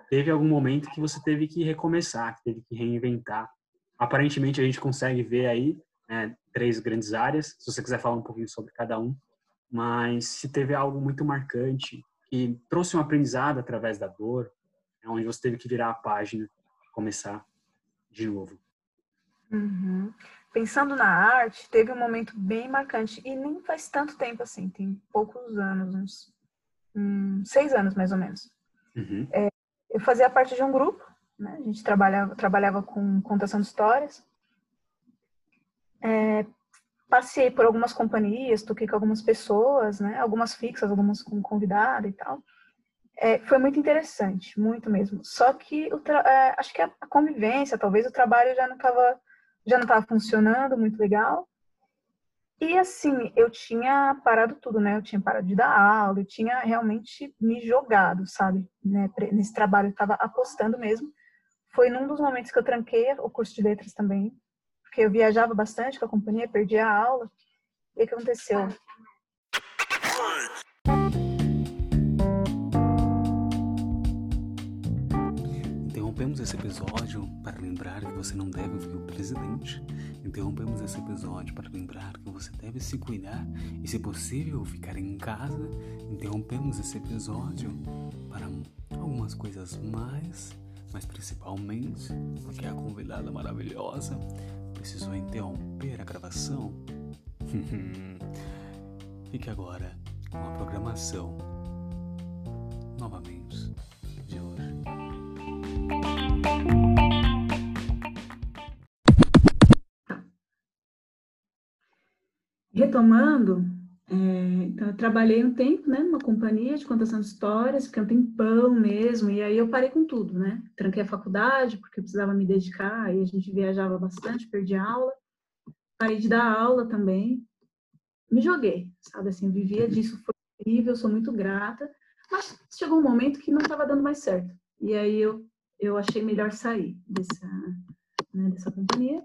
teve algum momento que você teve que recomeçar, que teve que reinventar. Aparentemente a gente consegue ver aí né, três grandes áreas. Se você quiser falar um pouquinho sobre cada um, mas se teve algo muito marcante que trouxe um aprendizado através da dor, é onde você teve que virar a página começar de novo. Uhum. Pensando na arte, teve um momento bem marcante e nem faz tanto tempo assim, tem poucos anos, uns seis anos mais ou menos. Uhum. É, eu fazia parte de um grupo, né? a gente trabalhava, trabalhava com contação de histórias. É, passei por algumas companhias, toquei com algumas pessoas, né? Algumas fixas, algumas com convidada e tal. É, foi muito interessante, muito mesmo. Só que é, acho que a, convivência, talvez o trabalho já não estava já não estava funcionando muito legal. E assim, eu tinha parado tudo, né? Eu tinha parado de dar aula, eu tinha realmente me jogado, sabe? Né? Nesse trabalho, eu estava apostando mesmo. Foi num dos momentos que eu tranquei o curso de letras também, porque eu viajava bastante com a companhia, perdia a aula. E o que aconteceu? Interrompemos esse episódio para lembrar que você não deve ouvir o presidente. Interrompemos esse episódio para lembrar que você deve se cuidar e, se possível, ficar em casa. Interrompemos esse episódio para algumas coisas mais, mas principalmente porque a convidada maravilhosa precisou interromper a gravação. Fique agora com a programação novamente de hoje. Retomando, é, então eu trabalhei um tempo, né, numa companhia de contação de histórias, porque é um tempão mesmo, e aí eu parei com tudo, né? Tranquei a faculdade, porque eu precisava me dedicar, aí a gente viajava bastante, perdi aula, parei de dar aula também, me joguei, sabe, assim, vivia disso, foi incrível, sou muito grata, mas chegou um momento que não estava dando mais certo, e aí eu eu achei melhor sair dessa, né, dessa companhia.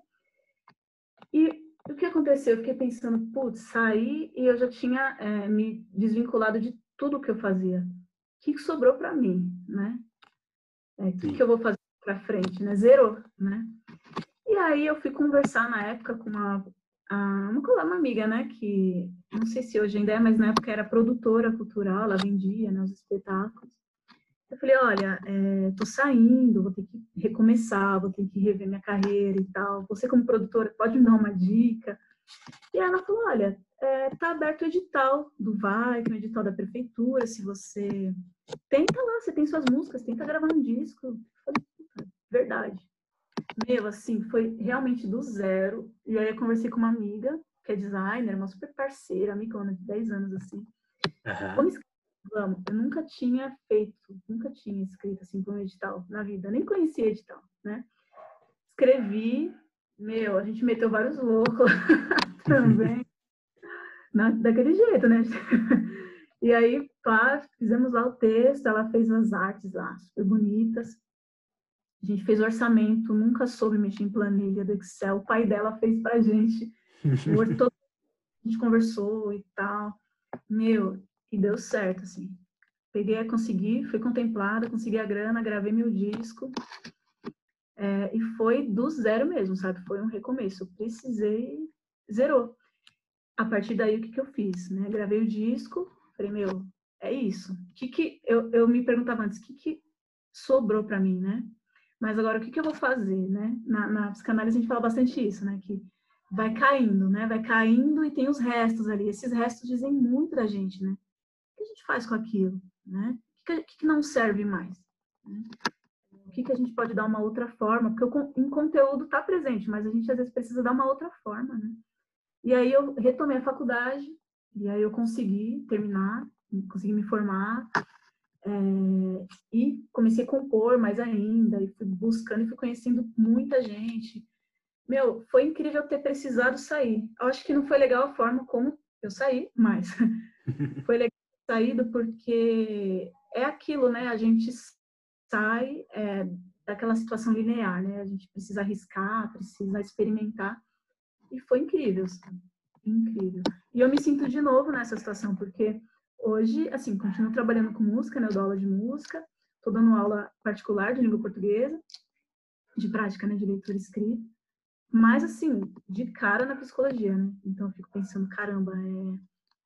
E o que aconteceu? Eu fiquei pensando, putz, saí e eu já tinha é, me desvinculado de tudo que eu fazia. O que, que sobrou para mim, né? É, o que, que eu vou fazer para frente, né? Zerou, né? E aí eu fui conversar na época com uma, uma, uma amiga, né? Que não sei se hoje ainda é, mas na época era produtora cultural, ela vendia né, os espetáculos. Eu falei, olha, é, tô saindo, vou ter que recomeçar, vou ter que rever minha carreira e tal. Você como produtora pode me dar uma dica? E ela falou, olha, é, tá aberto o edital do VAI, que é o edital da prefeitura, se você tenta lá, você tem suas músicas, tenta gravar um disco. Eu falei, verdade. Meu, assim, foi realmente do zero. E aí eu conversei com uma amiga, que é designer, uma super parceira, amigona de 10 anos, assim. Uhum. Vamos Vamos, eu nunca tinha feito, nunca tinha escrito assim para um edital na vida, nem conhecia edital, né? Escrevi, meu, a gente meteu vários loucos também, na, daquele jeito, né? e aí, pá, fizemos lá o texto, ela fez as artes lá, super bonitas. A gente fez o orçamento, nunca soube mexer em planilha do Excel, o pai dela fez pra gente. A gente conversou e tal. Meu, e deu certo, assim. Peguei a conseguir, fui contemplada, consegui a grana, gravei meu disco. É, e foi do zero mesmo, sabe? Foi um recomeço. Eu precisei, zerou. A partir daí, o que, que eu fiz? Né? Gravei o disco, falei, meu, é isso. Que que eu, eu me perguntava antes, o que, que sobrou para mim, né? Mas agora, o que, que eu vou fazer, né? Na, na psicanálise a gente fala bastante isso, né? Que vai caindo, né? Vai caindo e tem os restos ali. Esses restos dizem muito da gente, né? Gente faz com aquilo? Né? O que, que não serve mais? Né? O que, que a gente pode dar uma outra forma? Porque o em conteúdo está presente, mas a gente às vezes precisa dar uma outra forma. Né? E aí eu retomei a faculdade, e aí eu consegui terminar, consegui me formar, é, e comecei a compor mais ainda, e fui buscando e fui conhecendo muita gente. Meu, foi incrível ter precisado sair. Eu acho que não foi legal a forma como eu saí, mas foi saído porque é aquilo, né? A gente sai é, daquela situação linear, né? A gente precisa arriscar, precisa experimentar. E foi incrível, sabe? incrível. E eu me sinto de novo nessa situação, porque hoje, assim, continuo trabalhando com música, né? Eu dou aula de música, estou dando aula particular de língua portuguesa, de prática, né? De leitura escrita. Mas, assim, de cara na psicologia, né? Então, eu fico pensando, caramba, é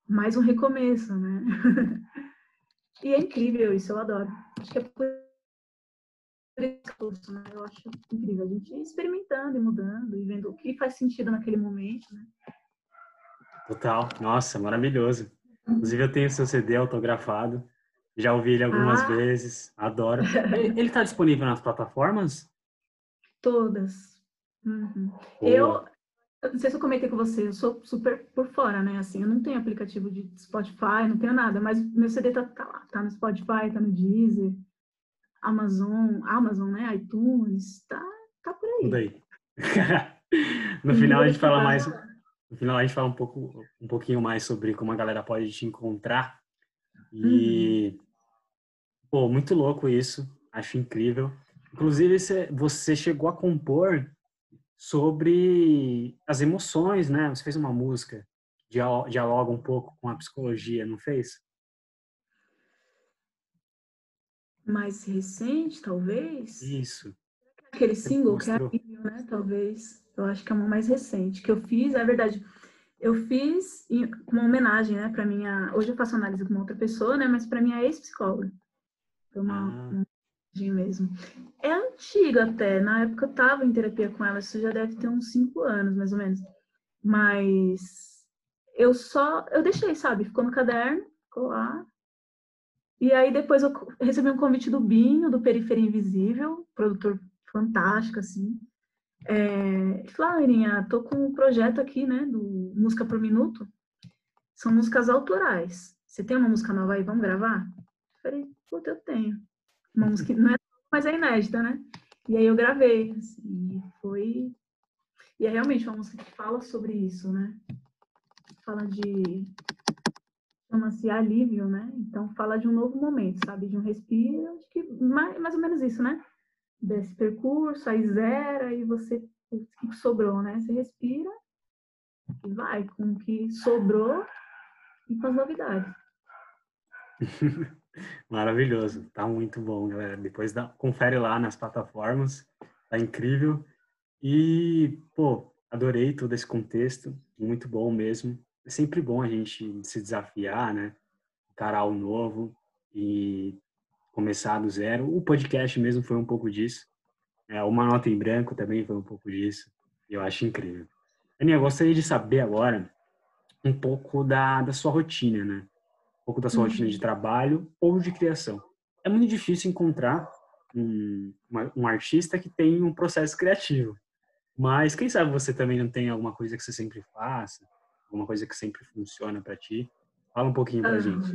mais um recomeço, né? e é incrível isso, eu adoro. Acho que é por isso, né? Eu acho incrível a gente experimentando e mudando e vendo o que faz sentido naquele momento, né? Total, nossa, maravilhoso. Inclusive eu tenho seu CD autografado, já ouvi ele algumas ah. vezes, adoro. Ele está disponível nas plataformas? Todas. Uhum. Eu Eu não sei se eu comentei com você, eu sou super por fora, né? Assim, eu não tenho aplicativo de Spotify, não tenho nada, mas meu CD tá, tá lá, tá no Spotify, tá no Deezer, Amazon, Amazon, né? iTunes, tá, tá por aí. Tudo aí. no final a gente fala mais, no final a gente fala um pouco, um pouquinho mais sobre como a galera pode te encontrar. E uhum. pô, muito louco isso, acho incrível. Inclusive você chegou a compor sobre as emoções, né? Você fez uma música que dialoga um pouco com a psicologia, não fez? Mais recente, talvez? Isso. Aquele single que é Alívio, né? Talvez. Eu acho que é uma mais recente. Que eu fiz, é verdade. Eu fiz uma homenagem, né, para minha. Hoje eu faço análise com outra pessoa, né, mas para minha ex-psicóloga. Foi uma, ah. uma mesmo. É antigo até, na época eu estava em terapia com ela, isso já deve ter uns cinco anos, mais ou menos. Mas eu só, eu deixei, sabe? Ficou no caderno, ficou lá. E aí depois eu recebi um convite do Binho, do Periferia Invisível, produtor fantástico, assim. É, falou, ah, tô com um projeto aqui, né, do Música por Minuto. São músicas autorais. Você tem uma música nova aí, vamos gravar? Eu falei, puta, eu tenho. Uma música não é mas é inédita, né? E aí eu gravei, assim, e foi... E é realmente uma música que fala sobre isso, né? Fala de... Chama-se Alívio, né? Então fala de um novo momento, sabe? De um respiro, acho que mais, mais ou menos isso, né? Desse percurso, aí zera, e você... O que sobrou, né? Você respira e vai com o que sobrou e com as novidades. Maravilhoso, tá muito bom, galera. Depois dá, confere lá nas plataformas, tá incrível. E, pô, adorei todo esse contexto, muito bom mesmo. É sempre bom a gente se desafiar, né? Encarar o novo e começar do zero. O podcast mesmo foi um pouco disso. É, uma nota em branco também foi um pouco disso. Eu acho incrível. Aninha, gostaria de saber agora um pouco da, da sua rotina, né? Pouco da sua uhum. rotina de trabalho ou de criação. É muito difícil encontrar um, uma, um artista que tem um processo criativo. Mas quem sabe você também não tem alguma coisa que você sempre faça, alguma coisa que sempre funciona para ti? Fala um pouquinho pra gente.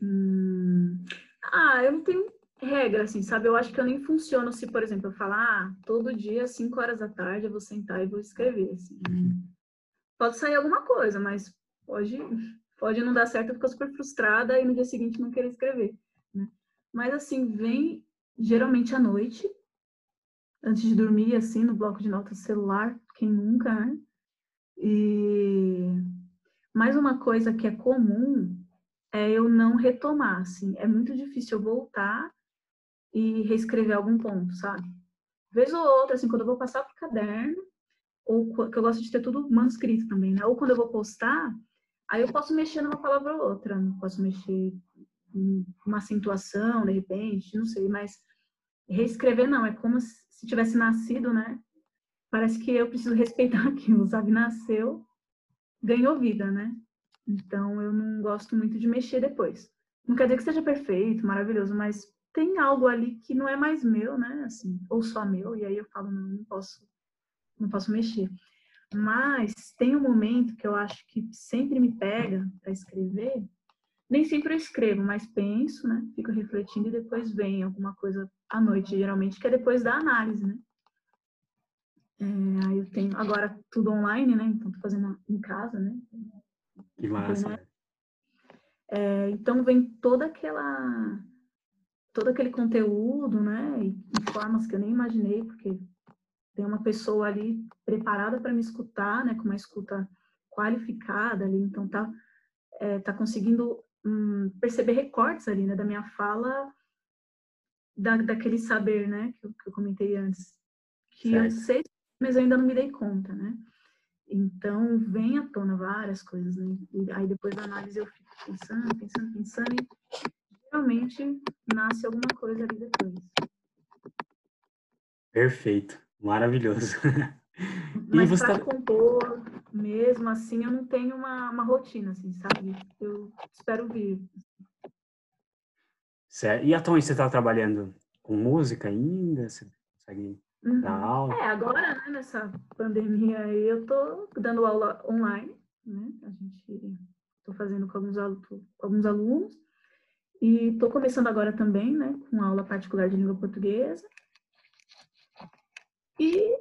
Hum, ah, eu não tenho regra, assim, sabe? Eu acho que eu nem funciono se, por exemplo, eu falar, ah, todo dia, 5 horas da tarde, eu vou sentar e vou escrever, assim. Uhum. Pode sair alguma coisa, mas pode Pode não dar certo, eu fico super frustrada e no dia seguinte não querer escrever. Né? Mas assim, vem geralmente à noite, antes de dormir, assim, no bloco de notas celular, quem nunca, né? E mais uma coisa que é comum é eu não retomar, assim. É muito difícil eu voltar e reescrever algum ponto, sabe? Vez ou outra, assim, quando eu vou passar pro caderno, ou que eu gosto de ter tudo manuscrito também, né? Ou quando eu vou postar, Aí eu posso mexer numa palavra ou outra, posso mexer uma acentuação, de repente, não sei, mas reescrever não, é como se tivesse nascido, né? Parece que eu preciso respeitar aquilo, sabe? Nasceu, ganhou vida, né? Então eu não gosto muito de mexer depois. Não quer dizer que seja perfeito, maravilhoso, mas tem algo ali que não é mais meu, né? Assim, ou só meu, e aí eu falo, não, não posso, não posso mexer. Mas tem um momento que eu acho que sempre me pega para escrever. Nem sempre eu escrevo, mas penso, né? Fico refletindo e depois vem alguma coisa à noite, geralmente, que é depois da análise, né? É, aí eu tenho agora tudo online, né? Então tô fazendo em casa, né? Que massa. É, então vem toda aquela todo aquele conteúdo, né? E, em formas que eu nem imaginei, porque tem uma pessoa ali preparada para me escutar, né, com uma escuta qualificada ali, então tá, é, tá conseguindo hum, perceber recortes ali, né, da minha fala, da, daquele saber, né, que eu, que eu comentei antes, que certo. eu sei, mas eu ainda não me dei conta, né. Então, vem à tona várias coisas, né, e aí depois da análise eu fico pensando, pensando, pensando, e realmente nasce alguma coisa ali depois. Perfeito. Maravilhoso. Mas você para tá... compor mesmo assim, eu não tenho uma, uma rotina, assim, sabe? Eu espero vir. Certo. E atualmente você está trabalhando com música ainda? Você consegue Uhum. É, agora, né, nessa pandemia aí, eu tô dando aula online, né? A gente tô fazendo com alguns, com alguns alunos e tô começando agora também, né, com aula particular de língua portuguesa. E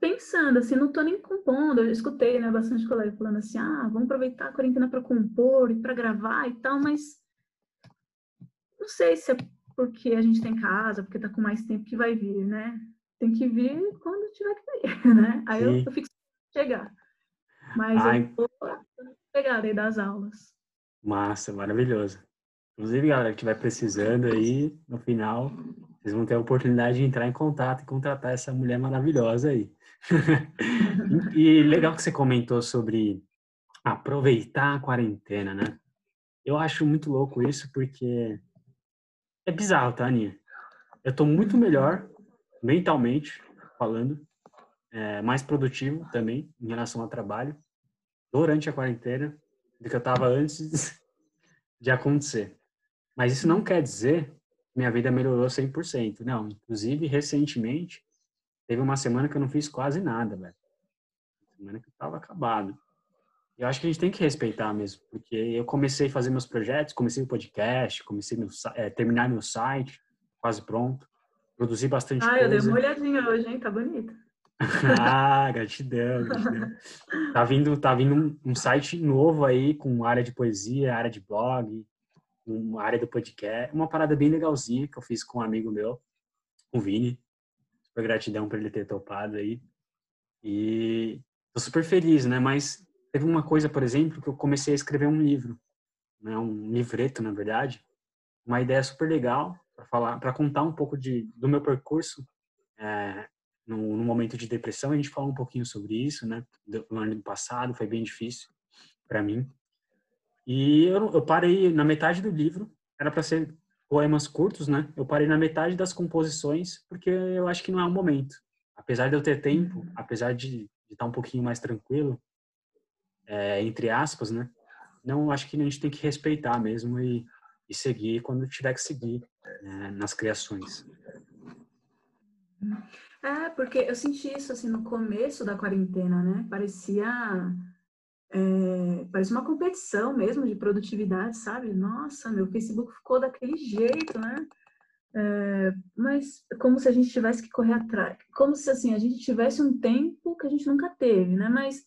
pensando, assim, não tô nem compondo, eu escutei, né, bastante colega falando assim, ah, vamos aproveitar a quarentena para compor e para gravar e tal, mas não sei se é porque a gente tem casa, porque tá com mais tempo que vai vir, né? tem que vir quando tiver que vir, né? Aí eu, eu, fico chegar. Mas Ai. eu vou pegar aí das aulas. Massa, maravilhoso. Inclusive, galera, que estiver precisando aí, no final, vocês vão ter a oportunidade de entrar em contato e contratar essa mulher maravilhosa aí. e legal que você comentou sobre aproveitar a quarentena, né? Eu acho muito louco isso porque é bizarro, tá, Aninha? Eu tô muito melhor mentalmente falando, é, mais produtivo também em relação ao trabalho durante a quarentena do que eu estava antes de acontecer. Mas isso não quer dizer minha vida melhorou 100%. Não, inclusive recentemente teve uma semana que eu não fiz quase nada, velho. Semana que eu tava acabado. Eu acho que a gente tem que respeitar mesmo, porque eu comecei a fazer meus projetos, comecei o podcast, comecei meu, é, terminar meu site, quase pronto. Produzi bastante ah, coisa. Ah, eu dei uma olhadinha hoje, hein? Tá bonito. ah, gratidão, gratidão. Tá vindo, tá vindo um, um, site novo aí com área de poesia, área de blog, uma área do podcast, uma parada bem legalzinha que eu fiz com um amigo meu, o Vini. Super gratidão por ele ter topado aí. E tô super feliz, né? Mas teve uma coisa, por exemplo, que eu comecei a escrever um livro, né? Um livreto, na verdade. Uma ideia super legal para falar, para contar um pouco de, do meu percurso é, no, no, momento de depressão. A gente falou um pouquinho sobre isso, né? No ano passado foi bem difícil para mim. E eu, eu parei na metade do livro. Era para ser poemas curtos, né? Eu parei na metade das composições porque eu acho que não é o momento. Apesar de eu ter tempo, apesar de, estar um pouquinho mais tranquilo, é, entre aspas, né? Não acho que a gente tem que respeitar mesmo e e seguir quando tiver que seguir né, nas criações. É, porque eu senti isso assim no começo da quarentena, né? Parecia é, parecia uma competição mesmo de produtividade, sabe? Nossa, meu Facebook ficou daquele jeito, né? É, mas como se a gente tivesse que correr atrás, como se assim a gente tivesse um tempo que a gente nunca teve, né? Mas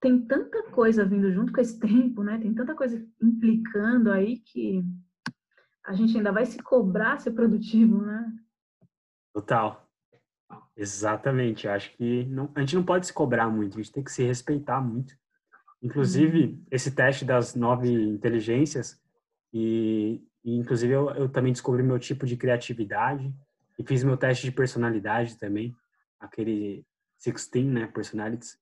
tem tanta coisa vindo junto com esse tempo, né? Tem tanta coisa implicando aí que a gente ainda vai se cobrar ser produtivo, né? Total. Exatamente. Acho que não, a gente não pode se cobrar muito, a gente tem que se respeitar muito. Inclusive, uhum. esse teste das nove inteligências, e, e inclusive eu, eu, também descobri meu tipo de criatividade e fiz meu teste de personalidade também, aquele 16, né, personalities.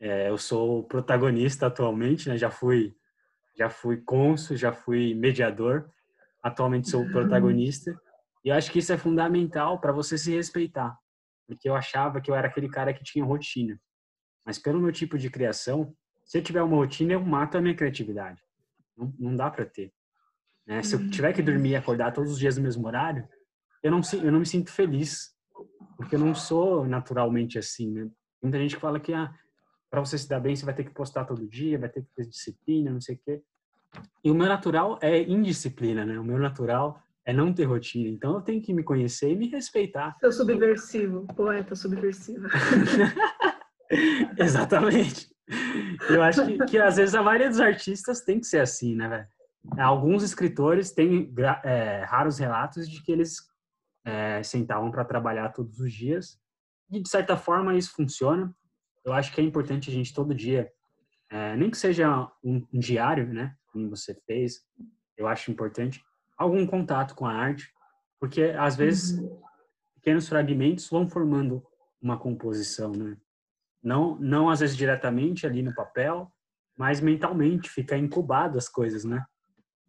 É, eu sou protagonista atualmente, né, já fui já fui cônsul, já fui mediador, atualmente sou uhum. protagonista. E eu acho que isso é fundamental para você se respeitar. Porque eu achava que eu era aquele cara que tinha rotina. Mas pelo meu tipo de criação, se eu tiver uma rotina, eu mato a minha criatividade. Não, não dá para ter. Né? Se eu tiver que dormir e acordar todos os dias no mesmo horário, eu não, eu não me sinto feliz. Porque eu não sou naturalmente assim. Né? Muita gente fala que ah, para você se dar bem, você vai ter que postar todo dia, vai ter que ter disciplina, não sei o quê. E o meu natural é indisciplina, né? O meu natural é não ter rotina. Então eu tenho que me conhecer e me respeitar. Seu subversivo, poeta subversivo. Exatamente. Eu acho que, que, às vezes a maioria dos artistas tem que ser assim, né, velho? Alguns escritores têm é, raros relatos de que eles é, sentavam para trabalhar todos os dias. E de certa forma isso funciona. Eu acho que é importante a gente todo dia, é, nem que seja um, um diário, né? como você fez, eu acho importante algum contato com a arte, porque às vezes uhum. pequenos fragmentos vão formando uma composição, né? Não, não às vezes diretamente ali no papel, mas mentalmente fica incubado as coisas, né?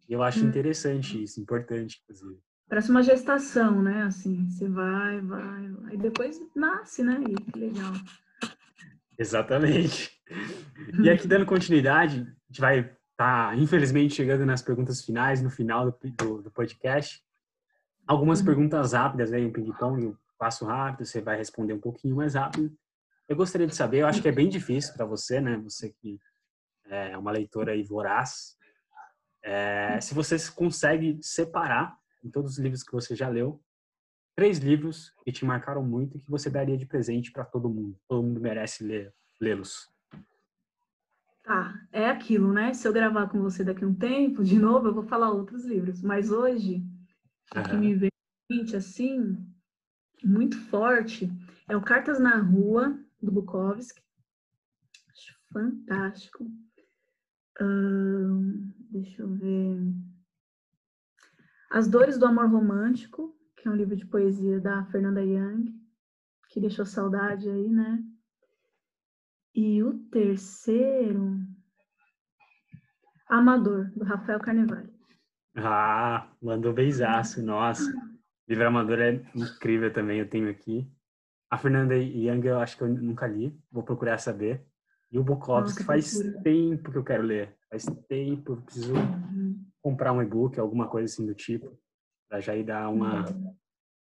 Eu acho uhum. interessante isso, importante, inclusive. Parece uma gestação, né? Assim, você vai, vai, vai, e depois nasce, né? E que legal. Exatamente. E aqui dando continuidade, a gente vai tá, infelizmente, chegando nas perguntas finais, no final do, do, do podcast. Algumas uhum. perguntas rápidas aí, um ping-pong, passo rápido, você vai responder um pouquinho mais rápido. Eu gostaria de saber, eu acho que é bem difícil para você, né? Você que é uma leitora aí voraz, é, se você consegue separar em todos os livros que você já leu, três livros que te marcaram muito e que você daria de presente para todo mundo. Todo mundo merece lê-los. Tá, é aquilo, né? Se eu gravar com você daqui a um tempo, de novo, eu vou falar outros livros. Mas hoje, o que me vem assim, muito forte, é o Cartas na Rua, do Bukowski. Acho fantástico. Hum, deixa eu ver. As Dores do Amor Romântico, que é um livro de poesia da Fernanda Young, que deixou saudade aí, né? E o terceiro, Amador, do Rafael Carnevale. Ah, mandou beijaço, nossa. Livro Amador é incrível também, eu tenho aqui. A Fernanda Young eu acho que eu nunca li, vou procurar saber. E o Bukowski faz tempo que eu quero ler. Faz tempo, eu preciso uhum. comprar um e-book, alguma coisa assim do tipo, para já ir dar uma, uhum.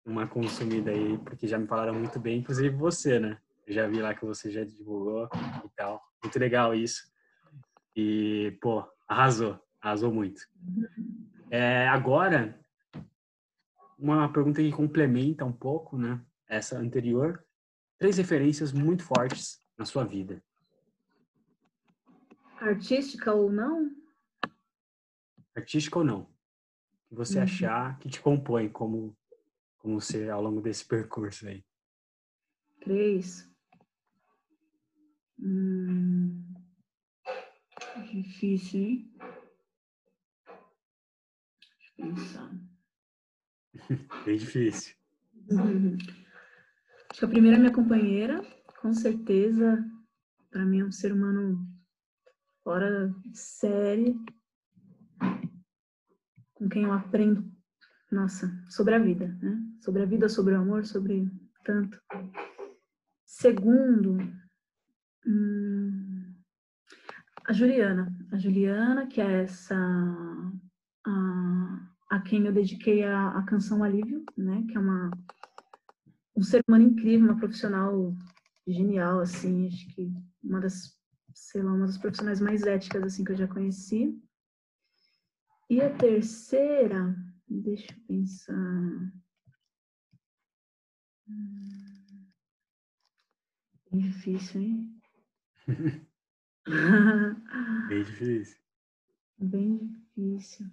uma consumida aí, porque já me falaram muito bem, inclusive você, né? Eu já vi lá que você já divulgou e tal. Muito legal isso. E, pô, arrasou. Arrasou muito. É, agora, uma pergunta que complementa um pouco, né? Essa anterior. Três referências muito fortes na sua vida. Artística ou não? Artística ou não. Que você uhum. achar que te compõe como, como ser ao longo desse percurso aí. Três. Hum, difícil, hein? Deixa eu pensar. Bem difícil. Uhum. Acho que a primeira é minha companheira, com certeza, para mim é um ser humano fora de série, com quem eu aprendo, nossa, sobre a vida, né? Sobre a vida, sobre o amor, sobre tanto. Segundo, Hum, a Juliana. A Juliana, que é essa. A, a quem eu dediquei a, a canção Alívio, né? Que é uma, um ser humano incrível, uma profissional genial, assim. Acho que uma das, sei lá, uma das profissionais mais éticas, assim, que eu já conheci. E a terceira, deixa eu pensar. Hum, difícil, hein? Bem difícil. Bem difícil.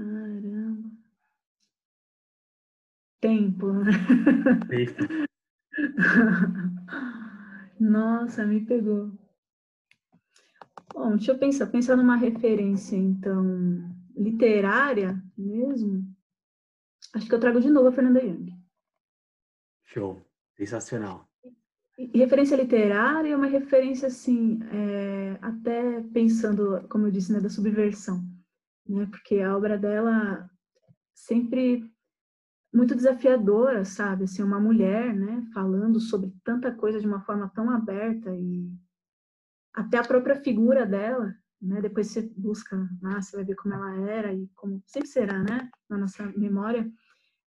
Caramba. Tempo. Né? Tempo. Nossa, me pegou. Bom, deixa eu pensar, pensar numa referência, então, literária mesmo. Acho que eu trago de novo a Fernanda Young. Show. Sensacional. E referência literária é uma referência, assim, é, até pensando, como eu disse, né, da subversão, né? Porque a obra dela sempre muito desafiadora, sabe? Assim, uma mulher, né, falando sobre tanta coisa de uma forma tão aberta e até a própria figura dela, né? Depois você busca lá, você vai ver como ela era e como sempre será, né, na nossa memória.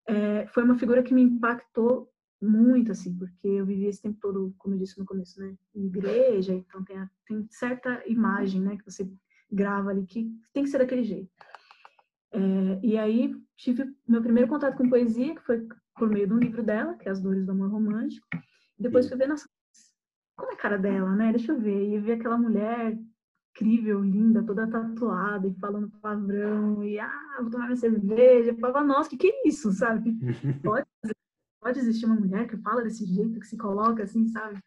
É, foi uma figura que me impactou muito, assim, porque eu vivi esse tempo todo, como eu disse no começo, né, em igreja, então tem, a, tem certa imagem, né, que você grava ali que tem que ser daquele jeito. É, e aí tive meu primeiro contato com poesia, que foi por meio de um livro dela, que é As Dores do Amor Romântico. Depois fui ver, nossa, como é a cara dela, né? Deixa eu ver. E vi aquela mulher incrível, linda, toda tatuada e falando palavrão, e ah, vou tomar minha cerveja. Eu falava, nossa, que, que é isso, sabe? Pode pode existir uma mulher que fala desse jeito, que se coloca assim, sabe?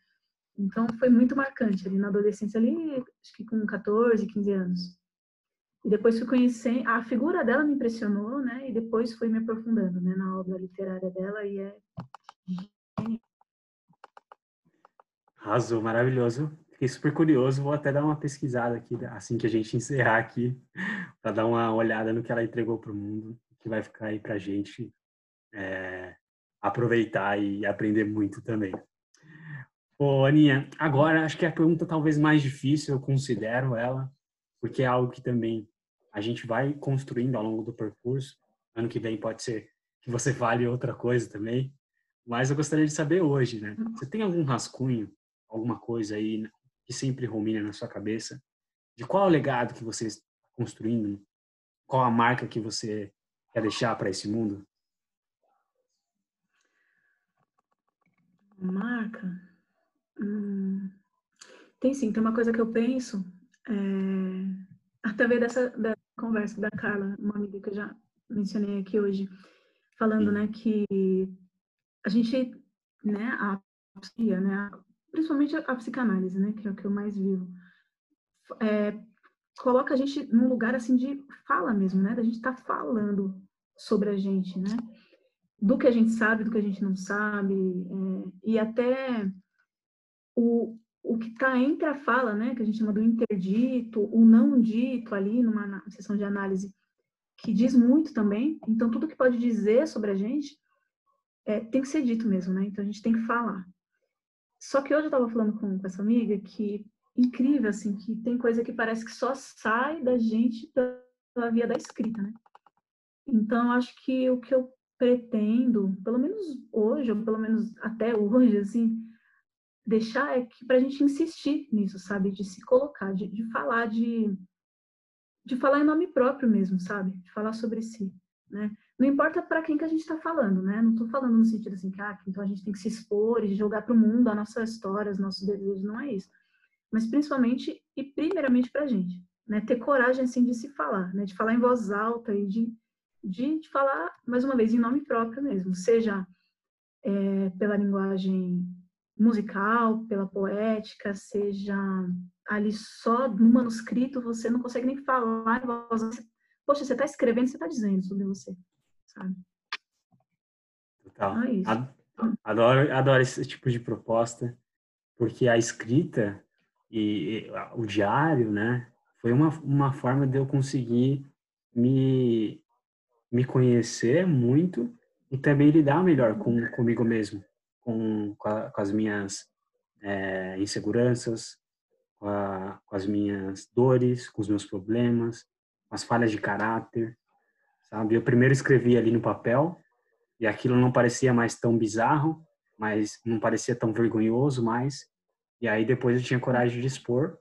Então foi muito marcante ali na adolescência, ali, acho que com 14, 15 anos. E depois fui conhecer, a figura dela me impressionou, né? E depois fui me aprofundando, né, na obra literária dela e é Arrasou, maravilhoso. Fiquei super curioso, vou até dar uma pesquisada aqui, assim que a gente encerrar aqui, para dar uma olhada no que ela entregou para o mundo, que vai ficar aí para a gente é, aproveitar e aprender muito também. Ô, Aninha, agora acho que a pergunta talvez mais difícil, eu considero ela, porque é algo que também a gente vai construindo ao longo do percurso. Ano que vem pode ser que você fale outra coisa também. Mas eu gostaria de saber hoje, né? Uhum. Você tem algum rascunho, alguma coisa aí que sempre rumina na sua cabeça? De qual é o legado que você está construindo? Qual a marca que você quer deixar para esse mundo? Marca? Hum, tem sim, tem uma coisa que eu penso, é, veio dessa, dessa conversa da Carla, uma amiga que eu já mencionei aqui hoje, falando, né, que a gente, né, a né, principalmente a psicanálise, né, que é o que eu mais vivo, é, coloca a gente num lugar, assim, de fala mesmo, né, da gente estar tá falando sobre a gente, né, do que a gente sabe, do que a gente não sabe, é, e até o, o que está entre a fala, né, que a gente chama do interdito, o não dito ali numa sessão de análise, que diz muito também. Então, tudo que pode dizer sobre a gente é, tem que ser dito mesmo, né? Então, a gente tem que falar. Só que hoje eu estava falando com, com essa amiga que incrível, assim, que tem coisa que parece que só sai da gente pela via da escrita, né? Então, acho que o que eu pretendo, pelo menos hoje, ou pelo menos até hoje, assim, deixar é que para a gente insistir nisso, sabe? De se colocar, de, de falar, de, de falar em nome próprio mesmo, sabe? De falar sobre si, né? Não importa para quem que a gente está falando, né? Não estou falando no sentido assim que, ah, então a gente tem que se expor e jogar para o mundo a nossa história, os nossos desejos, não é isso. Mas principalmente e primeiramente para a gente, né? Ter coragem, assim, de se falar, né? De falar em voz alta e de, de, de falar, mais uma vez, em nome próprio mesmo, seja é, pela linguagem musical, pela poética, seja ali só no manuscrito, você não consegue nem falar em voz alta. Poxa, você está escrevendo, você está dizendo sobre você, sabe? Total. É isso. Adoro, adoro esse tipo de proposta, porque a escrita e, e o diário, né, foi uma, uma forma de eu conseguir me, me conhecer muito e também lidar melhor com, comigo mesmo com, com, a, com as minhas é, inseguranças, com, a, com, as minhas dores, com os meus problemas, com as falhas de caráter, sabe? Eu primeiro escrevi ali no papel e aquilo não parecia mais tão bizarro, mas não parecia tão vergonhoso mais. E aí depois eu tinha coragem de expor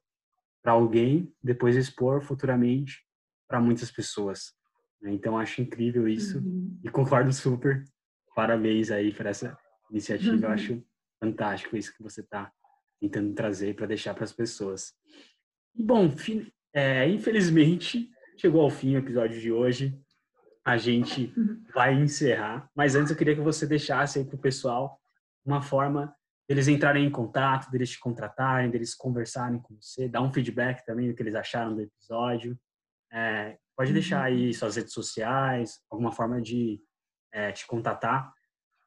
para alguém, depois expor futuramente para muitas pessoas. Né? Então acho incrível isso uhum. e concordo super. Parabéns aí por essa iniciativa. Uhum. Eu acho fantástico isso que você está tentando trazer para deixar para as pessoas. Bom, é, infelizmente chegou ao fim o episódio de hoje. A gente uhum. vai encerrar, mas antes eu queria que você deixasse aí para o pessoal uma forma deles entrarem em contato, deles te contratarem, deles conversarem com você, dar um feedback também do que eles acharam do episódio. É, pode deixar aí uhum. suas redes sociais, alguma forma de é, te contatar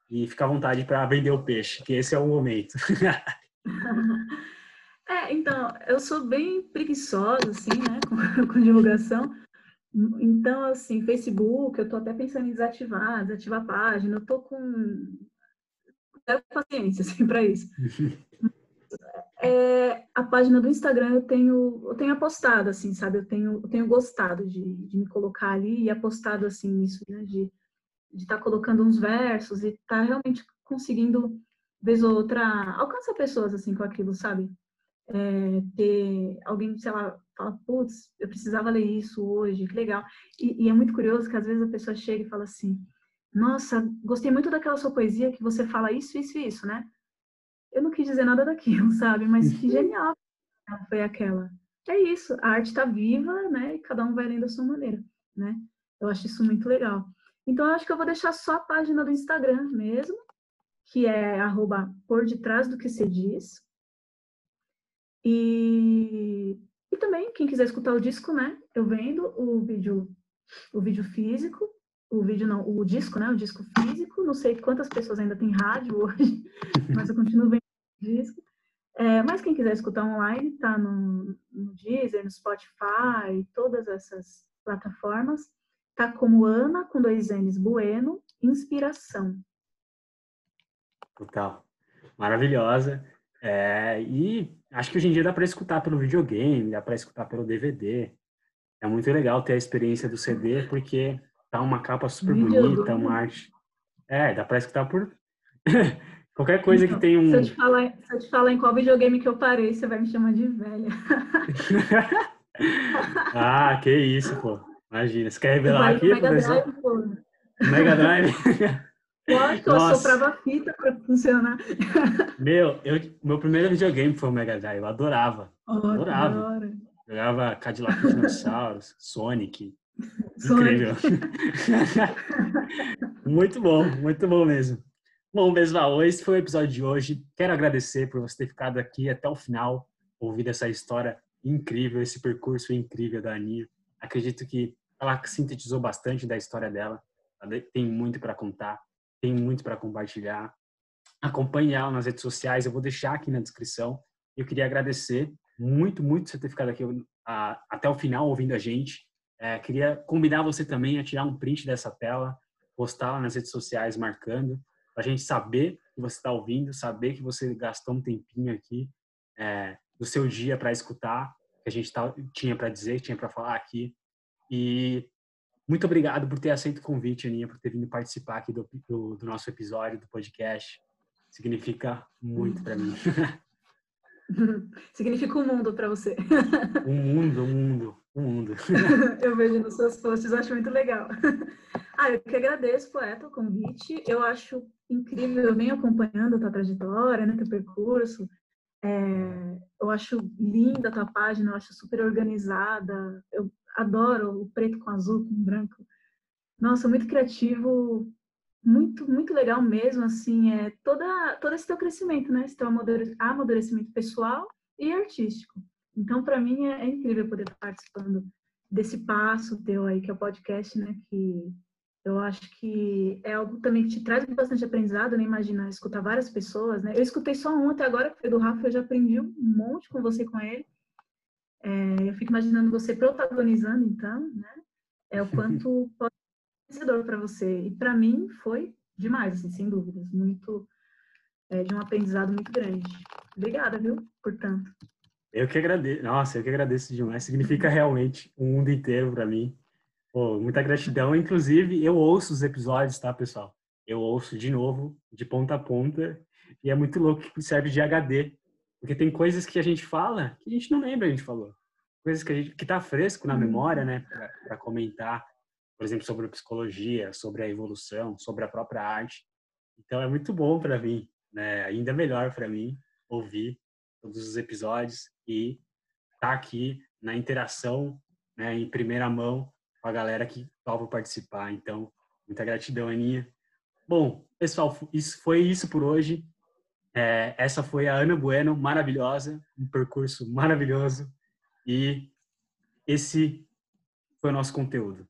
e fica à vontade para vender o peixe, que esse é o momento. é, então, eu sou bem preguiçosa, assim, né, com, com divulgação. Então, assim, Facebook, eu tô até pensando em desativar, desativar a página, eu tô com zero paciência, assim, para isso. É, a página do Instagram eu tenho, eu tenho apostado, assim, sabe? Eu tenho, eu tenho gostado de, de me colocar ali e apostado, assim, nisso, né? De de estar tá colocando uns versos e estar tá realmente conseguindo, vez ou outra, alcançar pessoas assim com aquilo, sabe? É, ter alguém, sei lá, fala, putz, eu precisava ler isso hoje, que legal. E, e, é muito curioso que às vezes a pessoa chega e fala assim, nossa, gostei muito daquela sua poesia que você fala isso, isso e isso, né? Eu não quis dizer nada daquilo, sabe? Mas que genial foi aquela. É isso, a arte está viva, né? E cada um vai lendo a sua maneira, né? Eu acho isso muito legal. Então, eu acho que eu vou deixar só a página do Instagram mesmo, que é arroba por detrás do que se diz. E, e também, quem quiser escutar o disco, né? Eu vendo o vídeo, o vídeo físico, o vídeo não, o disco, né? O disco físico. Não sei quantas pessoas ainda tem rádio hoje, mas eu continuo vendo o disco. É, mas quem quiser escutar online, tá no, no Deezer, no Spotify, todas essas plataformas. Tá como Ana, com dois N's, Bueno, inspiração. Total. Maravilhosa. É, e acho que hoje em dia dá para escutar pelo videogame, dá para escutar pelo DVD. é muito legal ter a experiência do CD, porque tá uma capa super bonita, uma arte. É, dá pra escutar por qualquer coisa então, que tem um. Se eu, te falar, se eu te falar em qual videogame que eu parei, você vai me chamar de velha. ah, que isso, pô. Imagina, você quer revelar aqui, Mega? Drive, pô. Mega Drive. Lógico, eu soprava fita para funcionar. Meu, eu, meu primeiro videogame foi o Mega Drive, eu adorava. Oh, adorava. Jogava Cadillac Dinossauros, Sonic. Incrível. muito bom, muito bom mesmo. Bom, pessoal, esse foi o episódio de hoje. Quero agradecer por você ter ficado aqui até o final, ouvindo essa história incrível, esse percurso incrível da Aninha. Acredito que ela sintetizou bastante da história dela. Ela tem muito para contar, tem muito para compartilhar. Acompanhe ela nas redes sociais, eu vou deixar aqui na descrição. Eu queria agradecer muito, muito você ter ficado aqui a, até o final ouvindo a gente. É, queria convidar você também a tirar um print dessa tela, postar lá nas redes sociais marcando, para a gente saber que você está ouvindo, saber que você gastou um tempinho aqui é, do seu dia para escutar que a gente tá, tinha para dizer, tinha para falar aqui. E muito obrigado por ter aceito o convite, Aninha, por ter vindo participar aqui do, do, do nosso episódio, do podcast. Significa muito para mim. Significa um mundo para você. Um mundo, um mundo, um mundo. eu vejo nos seus posts, eu acho muito legal. Ah, eu que agradeço, poeta, o convite. Eu acho incrível, eu venho acompanhando a tua trajetória, né, teu percurso. É, eu acho linda a tua página, eu acho super organizada. Eu adoro o preto com azul, com branco. Nossa, muito criativo, muito, muito legal mesmo, assim, é toda, todo esse teu crescimento, né? Esse teu amadurecimento pessoal e artístico. Então, para mim, é, é, incrível poder estar participando desse passo teu aí, que é o podcast, né? Que eu acho que é algo também que te traz bastante aprendizado, né? Imagina escutar várias pessoas, né? Eu escutei só um até agora, que foi do Rafa, eu já aprendi um monte com você com ele. É, eu fico imaginando você protagonizando, então, né? É o quanto pode ser para você. E para mim foi demais, assim, sem dúvidas. Muito, é, de um aprendizado muito grande. Obrigada, viu, por tanto. Eu que agradeço. Nossa, eu que agradeço demais. Significa realmente um mundo inteiro para mim. Pô, muita gratidão. Inclusive, eu ouço os episódios, tá, pessoal? Eu ouço de novo, de ponta a ponta, e é muito louco que serve de HD. Porque tem coisas que a gente fala que a gente não lembra a gente falou. Coisas que, a gente, que tá fresco na uhum. memória, né, para comentar. Por exemplo, sobre psicologia, sobre a evolução, sobre a própria arte. Então é muito bom para mim, né? Ainda melhor para mim ouvir todos os episódios e estar tá aqui na interação, né, em primeira mão com a galera que topa participar. Então, muita gratidão, Aninha. Bom, pessoal, isso foi isso por hoje. É, essa foi a Ana Bueno, maravilhosa, um percurso maravilhoso. E esse foi o nosso conteúdo.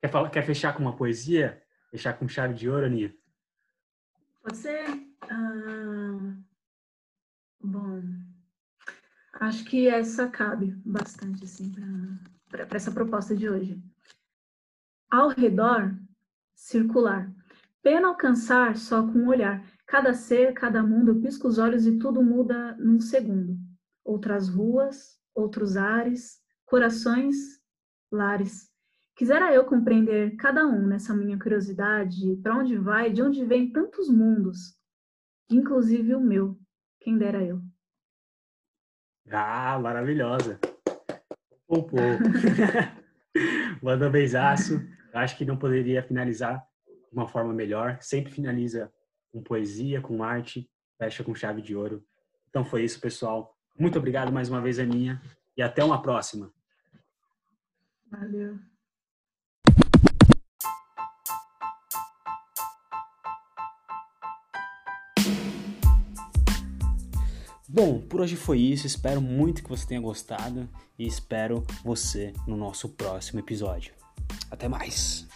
Quer, falar, quer fechar com uma poesia? Fechar com chave de ouro, Aninha? Pode ser. Ah, bom, acho que essa cabe bastante assim para essa proposta de hoje. Ao redor, circular. Pena alcançar só com um olhar. Cada ser, cada mundo, pisca os olhos e tudo muda num segundo. Outras ruas, outros ares, corações, lares. Quisera eu compreender cada um nessa minha curiosidade, para onde vai, de onde vem tantos mundos, inclusive o meu, quem dera eu. Ah, maravilhosa. Pô, pô. Manda um beijaço. Acho que não poderia finalizar de uma forma melhor. Sempre finaliza com poesia, com arte, fecha com chave de ouro. Então foi isso, pessoal. Muito obrigado mais uma vez, Aninha, e até uma próxima. Valeu. Bom, por hoje foi isso. Espero muito que você tenha gostado e espero você no nosso próximo episódio. Até mais!